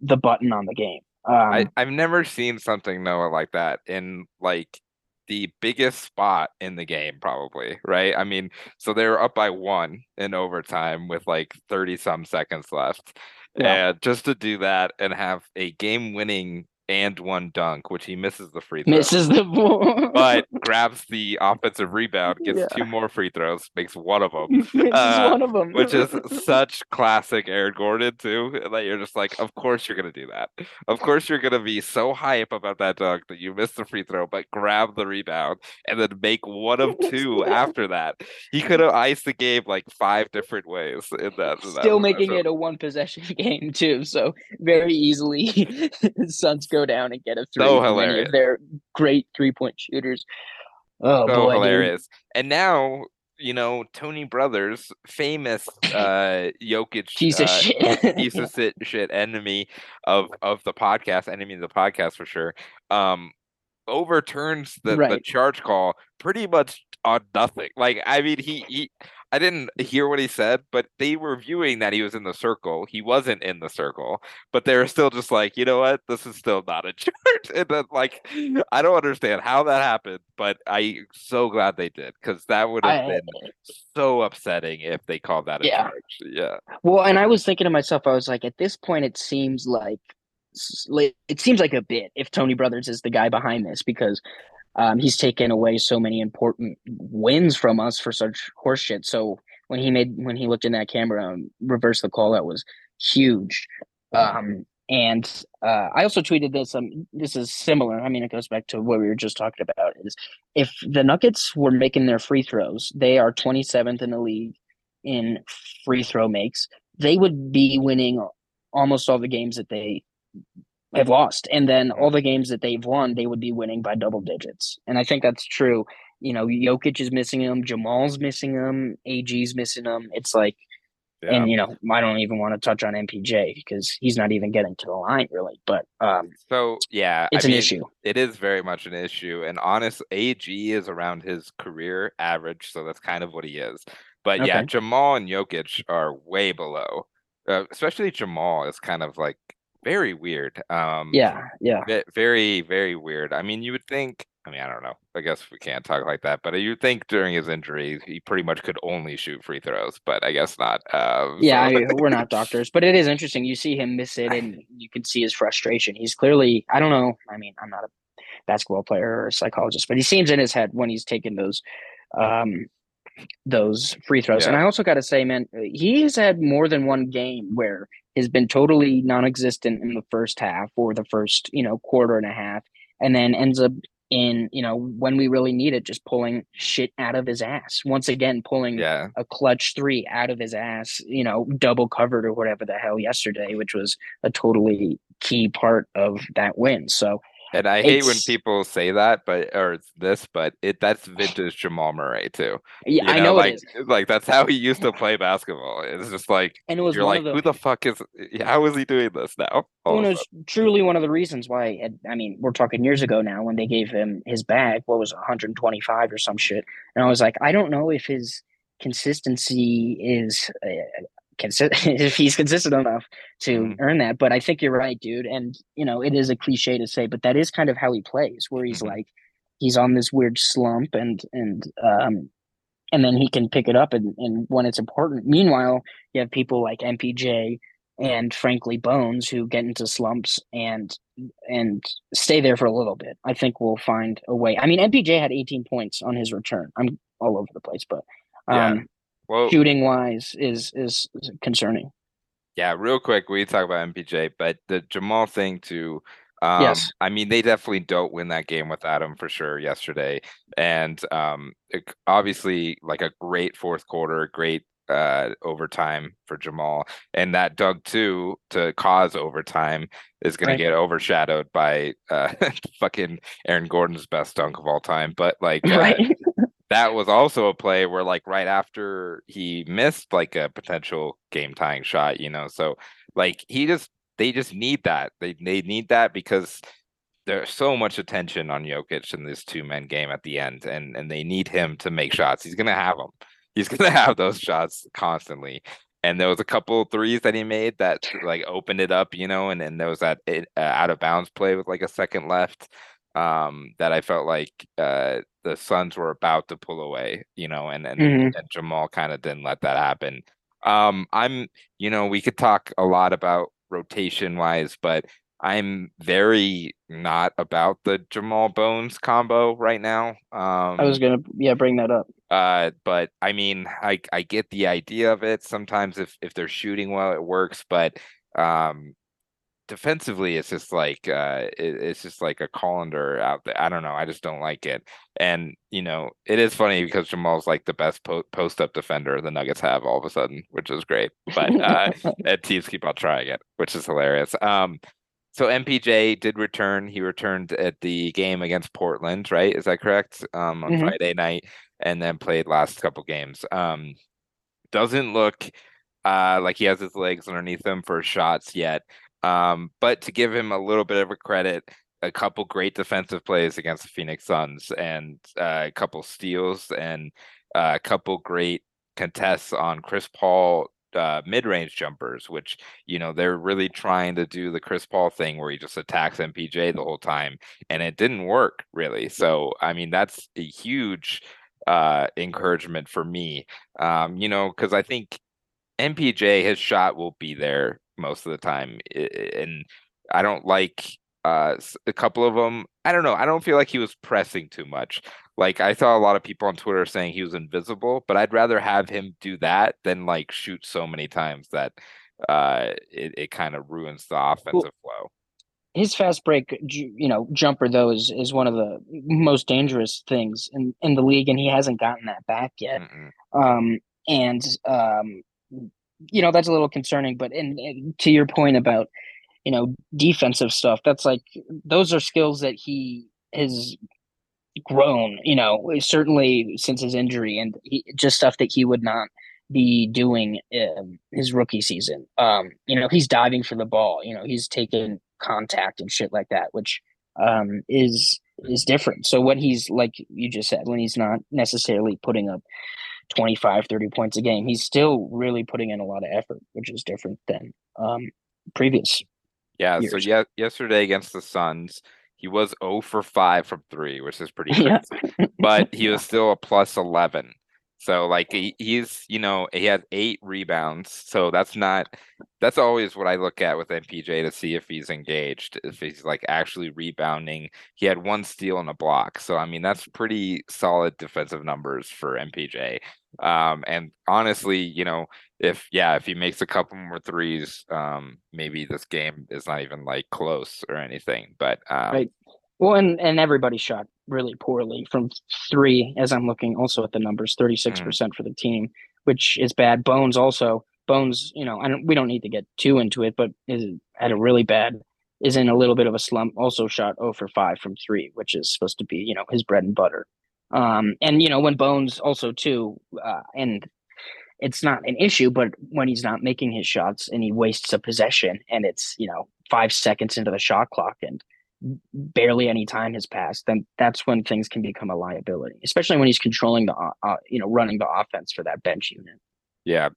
the button on the game. Um, I, I've never seen something Noah like that in like the biggest spot in the game, probably, right? I mean, so they were up by one in overtime with like 30 some seconds left. Yeah. And just to do that and have a game winning and one dunk, which he misses the free throw. Misses the ball. but grabs the offensive rebound, gets yeah. two more free throws, makes one of them. uh, one of them. which is such classic Aaron Gordon, too. That you're just like, of course you're going to do that. Of course you're going to be so hype about that dunk that you miss the free throw, but grab the rebound and then make one of two after that. He could have iced the game like five different ways in that. In Still that making it a one possession game, too. So very easily, Suns go down and get a three. So hilarious. Their great three point shooters. Oh so boy, dude. hilarious. And now, you know, Tony Brothers, famous uh Jokic Piece of uh, shit. piece of shit, shit enemy of of the podcast, enemy of the podcast for sure. Um overturns the, the charge call pretty much on nothing. Like I mean he he I didn't hear what he said, but they were viewing that he was in the circle. He wasn't in the circle, but they were still just like, you know what, this is still not a charge. And then like I don't understand how that happened, but I so glad they did because that would have I- been so upsetting if they called that a Yeah. charge. Yeah. Well, and I was thinking to myself, I was like, at this point, it seems like like- it seems like a bit if Tony Brothers is the guy behind this because um, he's taken away so many important wins from us for such horseshit. So when he made when he looked in that camera and reversed the call, that was huge. Um, and uh, I also tweeted this. Um, this is similar. I mean, it goes back to what we were just talking about. Is if the Nuggets were making their free throws, they are 27th in the league in free throw makes. They would be winning almost all the games that they have lost, and then all the games that they've won, they would be winning by double digits. And I think that's true. You know, Jokic is missing them, Jamal's missing them, AG's missing them. It's like Yeah. and you know, I don't even want to touch on MPJ because he's not even getting to the line really. But um, so yeah, it's I an mean, issue. It is very much an issue, and honest, AG is around his career average, so that's kind of what he is. But yeah, Jamal and Jokic are way below. Uh, especially Jamal is kind of like very weird. Um, Yeah, yeah. very very weird. I mean, you would think. I mean, I don't know. I guess we can't talk like that, but you'd think during his injury he pretty much could only shoot free throws, but I guess not. Um, Yeah, so- I, we're not doctors, but it is interesting. You see him miss it, and you can see his frustration. He's clearly, I don't know. I mean, I'm not a basketball player or a psychologist, but he seems in his head when he's taking those, um, those free throws. And I also got to say, man, he has had more than one game where has been totally non-existent in the first half or the first, you know, quarter and a half, and then ends up in, you know, when we really need it, just pulling shit out of his ass. Once again, pulling yeah, a clutch three out of his ass, you know, double covered or whatever the hell yesterday, which was a totally key part of that win. So And I hate when people say that, but or it's this, but it that's vintage Jamal Murray too. yeah, You I know like it is. like that's how he used to play basketball. It's just like And it was you're like, the who the fuck is? How is he doing this now? All well, of it was truly one of the reasons why I mean, we're talking years ago now when they gave him his bag, what was it, 125 or some shit. And I was like, I don't know if his consistency is uh, consi- if he's consistent enough to Mhm. earn that. But I think you're right, dude. And you know, it is a cliche to say, but that is kind of how he plays, where he's Mhm. like he's on this weird slump and and um and then he can pick it up and, and when it's important. Meanwhile, you have people like MPJ and frankly Bones who get into slumps and and stay there for a little bit. I think we'll find a way. I mean, MPJ had 18 points on his return. I'm all over the place, but um, well, shooting wise is, is is concerning. yeah. Real quick, we talk about MPJ, but the Jamal thing too. Um, Yes. I mean, they definitely don't win that game without him for sure yesterday, and um, it- obviously like a great fourth quarter, great uh overtime for Jamal and that dug too, to cause overtime is going Right. to get overshadowed by uh fucking Aaron Gordon's best dunk of all time but like uh, right? That was also a play where like right after he missed like a potential game tying shot you know so like he just they just need that. They they need that because there's so much attention on Jokic in this two men game at the end and and they need him to make shots. He's going to have them he's going to have those shots constantly. And there was a couple threes that he made that like opened it up you know and then there was that uh, out of bounds play with like a second left um that I felt like uh the Suns were about to pull away, you know, and and, Mhm. and Jamal kind of didn't let that happen. Um I'm you know, we could talk a lot about rotation wise, but I'm very not about the Jamal Bones combo right now. Um I was gonna yeah bring that up. uh, but I mean, I I get the idea of it. Sometimes if if they're shooting well, it works. But um, defensively, it's just like uh, it, it's just like a colander out there. I don't know. I just don't like it. And you know, it is funny because Jamal's like the best po- post up defender the Nuggets have all of a sudden, which is great. But uh, teams keep on trying it, which is hilarious. Um, so MPJ did return. He returned at the game against Portland, right? Is that correct? Um, on Mhm. Friday night, and then played last couple games. Um, doesn't look uh like he has his legs underneath him for shots yet. Um, but to give him a little bit of a credit, a couple great defensive plays against the Phoenix Suns, and uh, a couple steals, and uh, a couple great contests on Chris Paul uh, mid-range jumpers, which you know they're really trying to do the Chris Paul thing where he just attacks MPJ the whole time, and it didn't work really. So I mean that's a huge uh encouragement for me. Um, you know, because I think MPJ his shot will be there most of the time, and I don't like uh a couple of them. I don't know. I don't feel like he was pressing too much. Like I saw a lot of people on Twitter saying he was invisible, but I'd rather have him do that than like shoot so many times that uh it, it kind of ruins the offensive flow. his fast break, you know, jumper though is is one of the most dangerous things in in the league, and he hasn't gotten that back yet. Mm-mm. Um, and um, you know that's a little concerning. But in to your point about you know defensive stuff, that's like those are skills that he has grown. You know, certainly since his injury, and he, just stuff that he would not be doing his rookie season. Um, you know, he's diving for the ball. You know, he's taking contact and shit like that, which um, is is different. So when he's like you just said, when he's not necessarily putting up 25, 30 points a game, he's still really putting in a lot of effort, which is different than um, previous. Yeah, so yeah, yesterday against the Suns, he was 0 for 5 from 3, which is pretty Yeah. but he was still a plus 11. So like he, he's, you know, he had 8 rebounds. So that's not that's always what I look at with MPJ to see if he's engaged, if he's like actually rebounding. He had one steal and a block. So I mean, that's pretty solid defensive numbers for MPJ. Um and honestly, you know, if yeah, if he makes a couple more threes, um, maybe this game is not even like close or anything. But um, Right. Well, and and everybody shot really poorly from three. As I'm looking also at the numbers, 36 percent for the team, which is bad. Bones also Bones. You know, I don't. We don't need to get too into it, but is had a really bad. Is in a little bit of a slump. Also shot 0 for five from three, which is supposed to be you know his bread and butter. Um, and you know when Bones also too, uh, and it's not an issue, but when he's not making his shots and he wastes a possession and it's, you know, five seconds into the shot clock and barely any time has passed, then that's when things can become a liability, especially when he's controlling the, uh, uh, you know, running the offense for that bench unit. Yeah.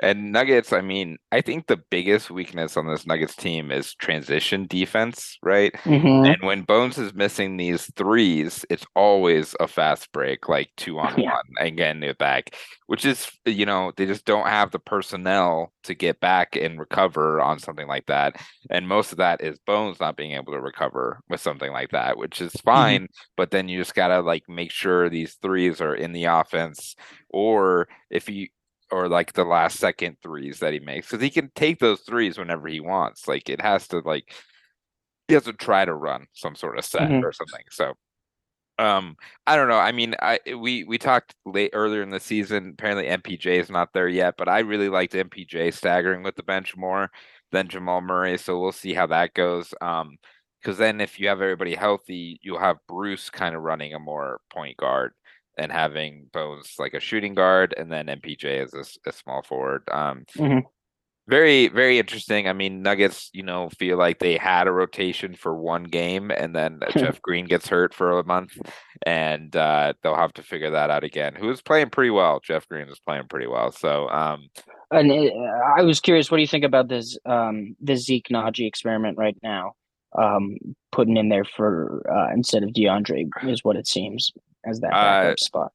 And Nuggets, I mean, I think the biggest weakness on this Nuggets team is transition defense, right? Mm-hmm. And when Bones is missing these threes, it's always a fast break, like two on Yeah. one, and getting it back, which is, you know, they just don't have the personnel to get back and recover on something like that. And most of that is Bones not being able to recover with something like that, which is fine. But then you just got to like make sure these threes are in the offense, or if you, or like the last second threes that he makes, because he can take those threes whenever he wants. Like it has to like he has to try to run some sort of set Mhm. or something. So um I don't know. I mean, I we we talked late earlier in the season. Apparently MPJ is not there yet, but I really liked MPJ staggering with the bench more than Jamal Murray. So we'll see how that goes. Um because then if you have everybody healthy, you'll have Bruce kind of running a more point guard and having Bones like a shooting guard and then MPJ as a small forward. Um Mhm. very, very interesting. I mean, Nuggets, you know, feel like they had a rotation for one game and then Jeff Green gets hurt for a month and uh, they'll have to figure that out again. Who is playing pretty well? Jeff Green is playing pretty well. So, um, And uh, I was curious, what do you think about this, um, this Zeke Nnaji experiment right now? Um, putting in there for, uh, instead of DeAndre is what it seems as that Uh, spot.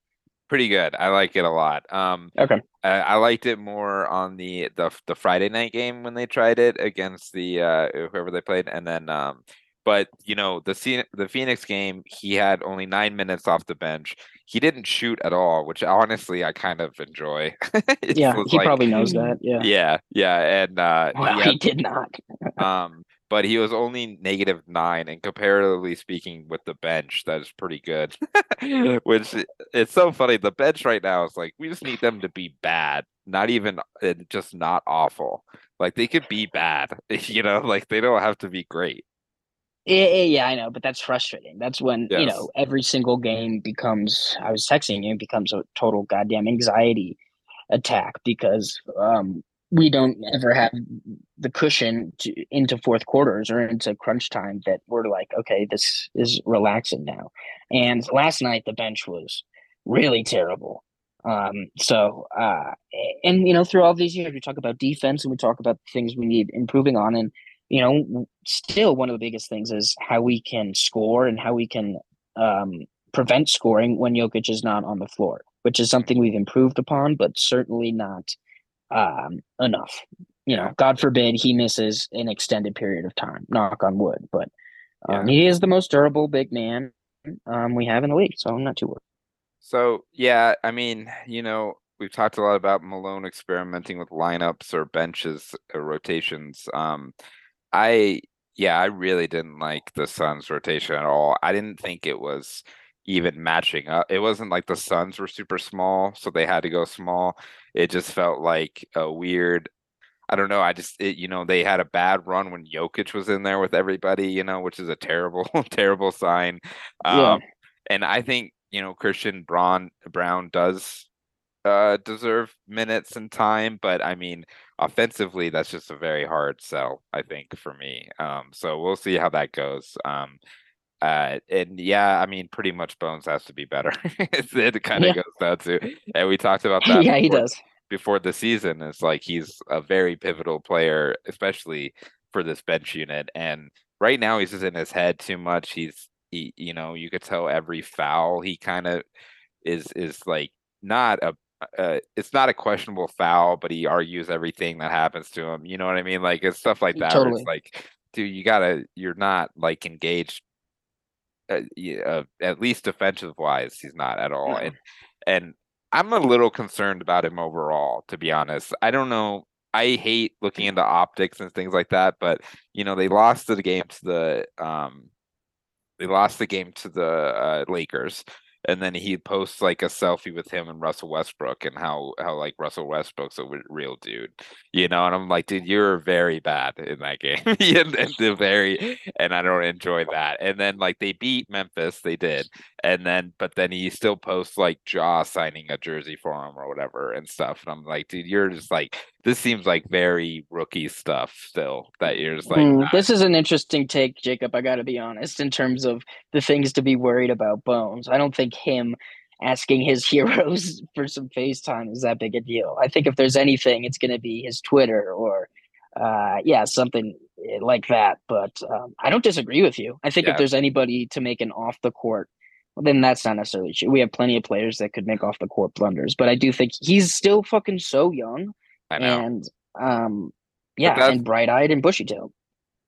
pretty good. I like it a lot. Um, Okay. I, I liked it more on the, the the Friday night game when they tried it against the uh, whoever they played, and then um, but you know the the Phoenix game, he had only nine minutes off the bench. He didn't shoot at all, which honestly I kind of enjoy. Yeah, he like- probably knows that. Yeah. Yeah, yeah, and uh, Wow, he he did not. um, but he was only negative nine, and comparatively speaking, with the bench, that is pretty good. Which it's so funny. The bench right now is like we just need them to be bad, not even just not awful. Like they could be bad, you know. Like they don't have to be great. Yeah, yeah, I know, but that's frustrating. That's when, you know, every single game becomes, I was texting you, it becomes a total goddamn anxiety attack because um, we don't ever have the cushion to, into fourth quarters or into crunch time that we're like, okay, this is relaxing now. And last night, the bench was really terrible. Um, so, uh, and, you know, through all these years, we talk about defense and we talk about things we need improving on. And, you know, still one of the biggest things is how we can score and how we can um, prevent scoring when Jokic is not on the floor, which is something we've improved upon, but certainly not um, enough. You know, God forbid he misses an extended period of time. Knock on wood, but um, Yeah. he is the most durable big man um, we have in the league, so I'm not too worried. So yeah, I mean, you know, we've talked a lot about Malone experimenting with lineups or benches or rotations. Um, I yeah, I really didn't like the Suns rotation at all. I didn't think it was even matching up. It wasn't like the Suns were super small, so they had to go small. It just felt like a weird I don't know. I just it, you know they had a bad run when Jokic was in there with everybody, you know, which is a terrible, terrible sign. Yeah. Um, and I think you know Christian Braun Brown does uh deserve minutes and time, but I mean offensively that's just a very hard sell, I think, for me. Um, so we'll see how that goes. Um, uh, and yeah, I mean, pretty much Bones has to be better. it kind of Yeah. goes down to, and we talked about that. yeah, he before does. before the season It's like he's a very pivotal player, especially for this bench unit. And right now he's just in his head too much. He's he, you know, you could tell every foul he kind of is is like not a uh, it's not a questionable foul, but he argues everything that happens to him. You know what I mean? Like it's stuff like that. Totally. It's like, dude, you gotta, you're not like engaged. Uh, uh, at least defensive wise, he's not at all. No. And and I'm a little concerned about him overall, to be honest. I don't know. I hate looking into optics and things like that, but you know, they lost the game to the um they lost the game to the uh, Lakers. And then he posts like a selfie with him and Russell Westbrook and how how like Russell Westbrook's a real dude, you know. And I'm like, dude, you're very bad in that game, and, and the very, and I don't enjoy that. And then like they beat Memphis, they did, and then but then he still posts like Ja signing a jersey for him or whatever and stuff. And I'm like, dude, you're just like this seems like very rookie stuff still. That you're just like, nah, this is an interesting take, Jacob. I got to be honest in terms of the things to be worried about. Bones. I don't think him asking his heroes for some FaceTime is that big a deal. I think if there's anything, it's to be his Twitter or, uh, yeah, something like that. But um, I don't disagree with you. I think Yeah. if there's anybody to make an off the court, well, then that's not necessarily true. We have plenty of players that could make off the court blunders, but I do think he's still fucking so young I know. and um, yeah, and bright eyed and bushy tailed.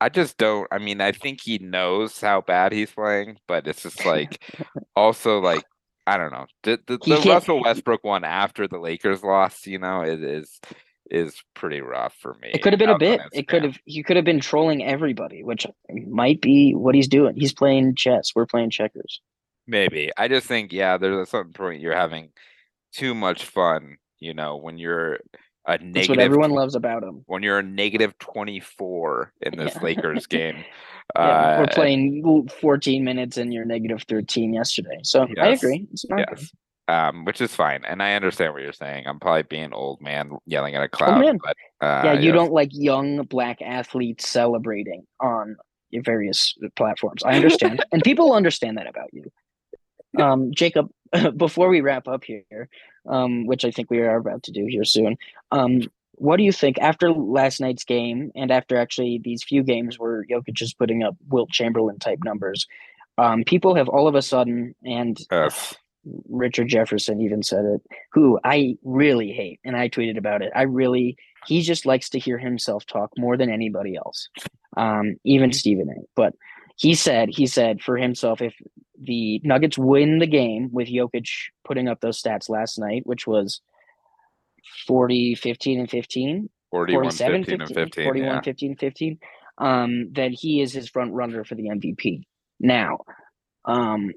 I just don't. I mean, I think he knows how bad he's playing, but it's just like also like I don't know. The the, the Russell Westbrook one after the Lakers lost, you know, it is is pretty rough for me. It could have been a bit. It could have. He could have been trolling everybody, which might be what he's doing. He's playing chess. We're playing checkers. maybe. I just think yeah, there's a certain point you're having too much fun, you know, when you're a That's what everyone loves about him. when you're a negative 24 in this Yeah. Lakers game. Yeah, uh, we're playing 14 minutes and you're negative 13 yesterday. So I agree. It's not good. Yes. Um, which is fine, and I understand what you're saying. I'm probably being old man yelling at a cloud, but uh, Yeah, you yes. don't like young black athletes celebrating on various platforms. I understand, and people understand that about you. Um, Jacob, before we wrap up here, um, which I think we are about to do here soon, um, what do you think after last night's game and after actually these few games where Jokic is putting up Wilt Chamberlain type numbers? Um, people have all of a sudden, and. Richard Jefferson even said it, who I really hate, and I tweeted about it. I really, he just likes to hear himself talk more than anybody else, um, even Stephen A. But he said, he said for himself, if the Nuggets win the game with Jokic putting up those stats last night, which was 40, 15, and 15, 41, 47, 15, 15, and 15. 41, yeah. 15, 15, um, that he is his front runner for the MVP. Now, um,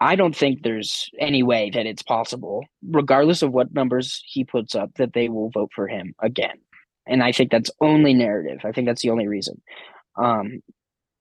I don't think there's any way that it's possible, regardless of what numbers he puts up, that they will vote for him again. And I think that's only narrative. I think that's the only reason. Um,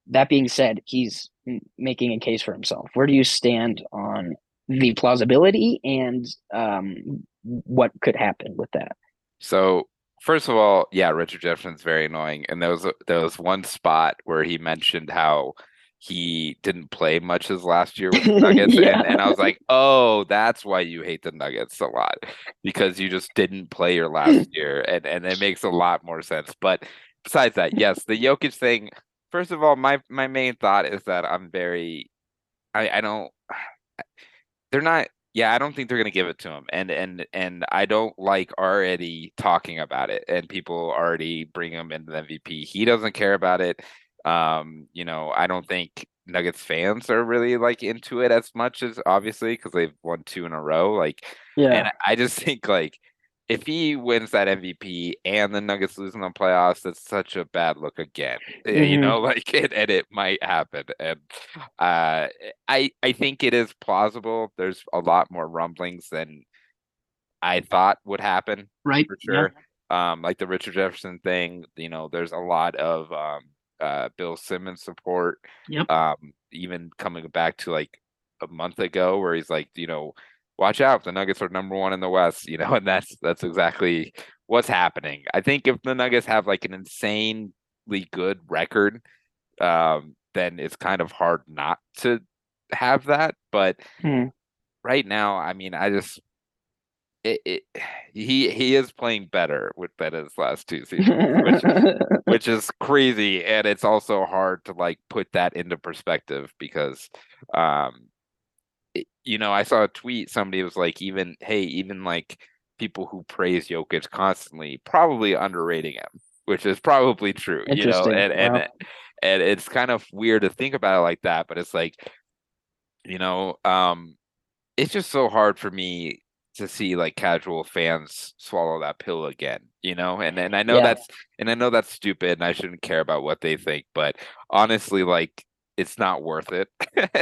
that being said, he's making a case for himself. Where do you stand on the plausibility and um, what could happen with that? So first of all, yeah, Richard Jefferson's very annoying, and there was a, there was one spot where he mentioned how he didn't play much his last year with the Nuggets, yeah. and, and I was like, oh, that's why you hate the Nuggets a lot because you just didn't play your last year, and and it makes a lot more sense. But besides that, yes, the Jokic thing. First of all, my my main thought is that I'm very, I I don't, they're not yeah, I don't think they're going to give it to him, and and and I don't like already talking about it, and people already bring him into the MVP. He doesn't care about it. Um, you know, I don't think Nuggets fans are really like into it as much as obviously because they've won two in a row. Like, yeah, and I just think like if he wins that MVP and the Nuggets lose in the playoffs, that's such a bad look again. Eh, mm-hmm. You know, like it and it might happen. And uh I I think it is plausible. There's a lot more rumblings than I thought would happen. Right. For sure. Yeah. Um, like the Richard Jefferson thing, you know, there's a lot of um uh Bill Simmons support. Yep. Um, even coming back to like a month ago where he's like, you know, watch out, the Nuggets are number one in the West, you know, and that's that's exactly what's happening. I think if the Nuggets have like an insanely good record, um, then it's kind of hard not to have that. But hmm. right now, I mean, I just it, it, he he is playing better with than his last two seasons, which, which is crazy, and it's also hard to like put that into perspective because um you know, I saw a tweet. Somebody was like, even hey, even like people who praise Jokic constantly probably underrating him, which is probably true. You know, and and wow. and it's kind of weird to think about it like that, but it's like, you know, um, it's just so hard for me to see like casual fans swallow that pill again, you know? And and I know yeah. that's and I know that's stupid and I shouldn't care about what they think, but honestly, like it's not worth it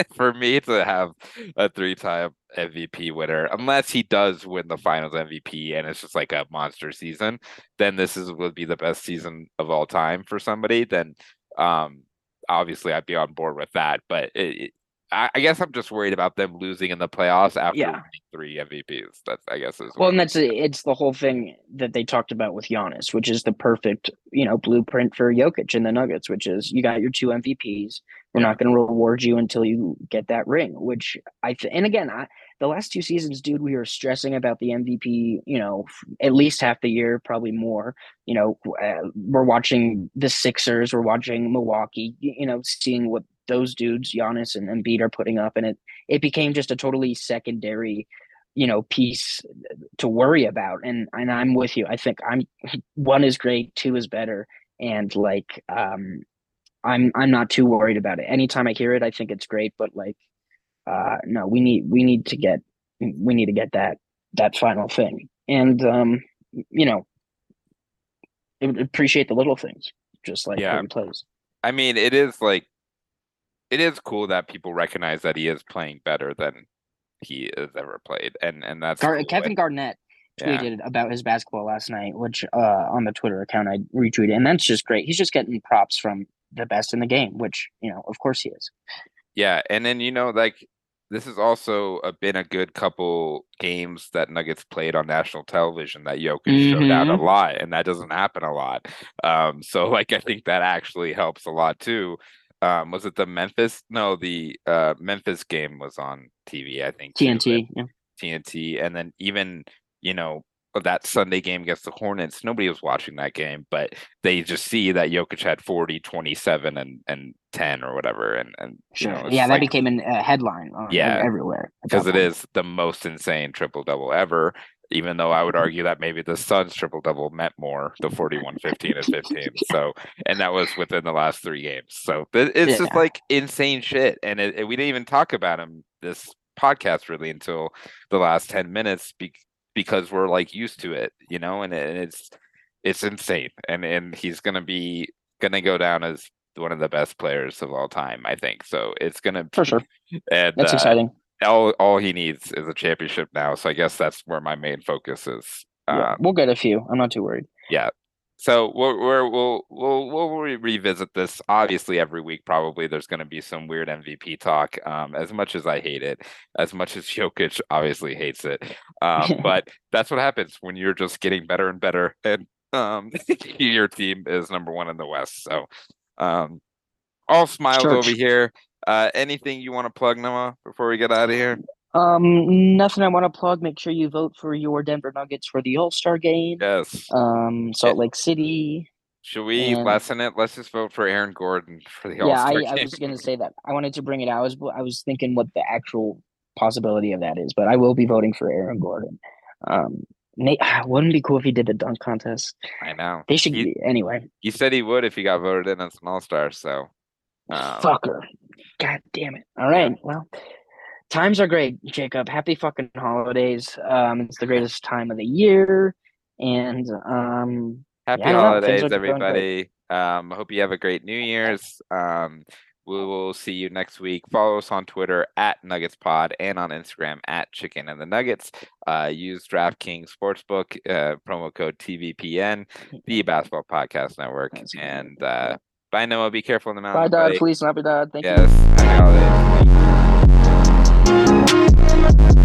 for me to have a three-time MVP winner unless he does win the finals MVP and it's just like a monster season then this is would be the best season of all time for somebody then um obviously I'd be on board with that but it, I, I guess I'm just worried about them losing in the playoffs after yeah. three MVPs. That's I guess is well, and that's it's the whole thing that they talked about with Giannis, which is the perfect you know blueprint for Jokic and the Nuggets, which is you got your two MVPs. We're yeah. not going to reward you until you get that ring. Which I th- and again, I, the last two seasons, dude, we were stressing about the MVP. You know, at least half the year, probably more. You know, uh, we're watching the Sixers, we're watching Milwaukee. You know, seeing what those dudes, Giannis and Embiid, are putting up, and it it became just a totally secondary, you know, piece to worry about. And and I'm with you. I think I'm one is great, two is better, and like um, I'm I'm not too worried about it. Anytime I hear it, I think it's great, but like, uh, no, we need we need to get we need to get that that final thing, and um, you know, appreciate the little things, just like yeah. plays. I mean, it is like it is cool that people recognize that he is playing better than he has ever played, and and that's Gar- cool. Kevin Garnett tweeted yeah. about his basketball last night, which uh, on the Twitter account I retweeted, and that's just great. He's just getting props from the best in the game, which you know, of course, he is. Yeah, and then you know, like this has also a, been a good couple games that Nuggets played on national television that Jokic mm-hmm. showed out a mm-hmm. lot, and that doesn't happen a lot. Um, so like I think that actually helps a lot too um was it the Memphis no the uh Memphis game was on TV I think TNT yeah. TNT and then even you know that Sunday game against the Hornets nobody was watching that game but they just see that Jokic had 40 27 and and 10 or whatever and and sure. know, yeah that like, became a headline yeah everywhere because it is the most insane triple double ever even though I would mm-hmm. argue that maybe the Suns triple double meant more, the 41 15 and 15. yeah. So, and that was within the last three games. So it's yeah. just like insane shit. And it, it, we didn't even talk about him this podcast really until the last 10 minutes be, because we're like used to it, you know, and, and it's, it's insane. And, and he's going to be, going to go down as one of the best players of all time, I think. So it's going to, for sure. And that's uh, exciting all all he needs is a championship now. So I guess that's where my main focus is. Yeah, um, we'll get a few. I'm not too worried. Yeah. So we're, we're we'll we'll we'll re- revisit this obviously every week. Probably there's going to be some weird MVP talk. Um, as much as I hate it, as much as Jokic obviously hates it, um, but that's what happens when you're just getting better and better, and um, your team is number one in the West. So, um, all smiles Church. over here. Uh, anything you want to plug, Noah, before we get out of here? Um, nothing I want to plug. Make sure you vote for your Denver Nuggets for the All Star game. Yes. Um, Salt Lake City. Should we and- lessen it? Let's just vote for Aaron Gordon for the Yeah, All I, Star I game. I was gonna say that. I wanted to bring it out. I was I was thinking what the actual possibility of that is, but I will be voting for Aaron Gordon. Um, Nate, wouldn't it be cool if he did the dunk contest? I know. They should He- be anyway. He said he would if he got voted in as an All Star. So, um, Fucker. God damn it. All right. Well, times are great, Jacob. Happy fucking holidays. Um, it's the greatest time of the year. And um happy Yeah, I don't know. Things holidays, everybody. Um, hope you have a great New Year's. Um, we will see you next week. Follow us on Twitter at Nuggets Pod and on Instagram at Chicken and the Nuggets. Uh, use DraftKings Sportsbook uh, promo code TBPN, the Basketball Podcast Network. And uh, bye, Noah. Be careful in the mountains. bye dad, buddy. Feliz Dad. Thank you. Yes. Happy holidays. Thank you.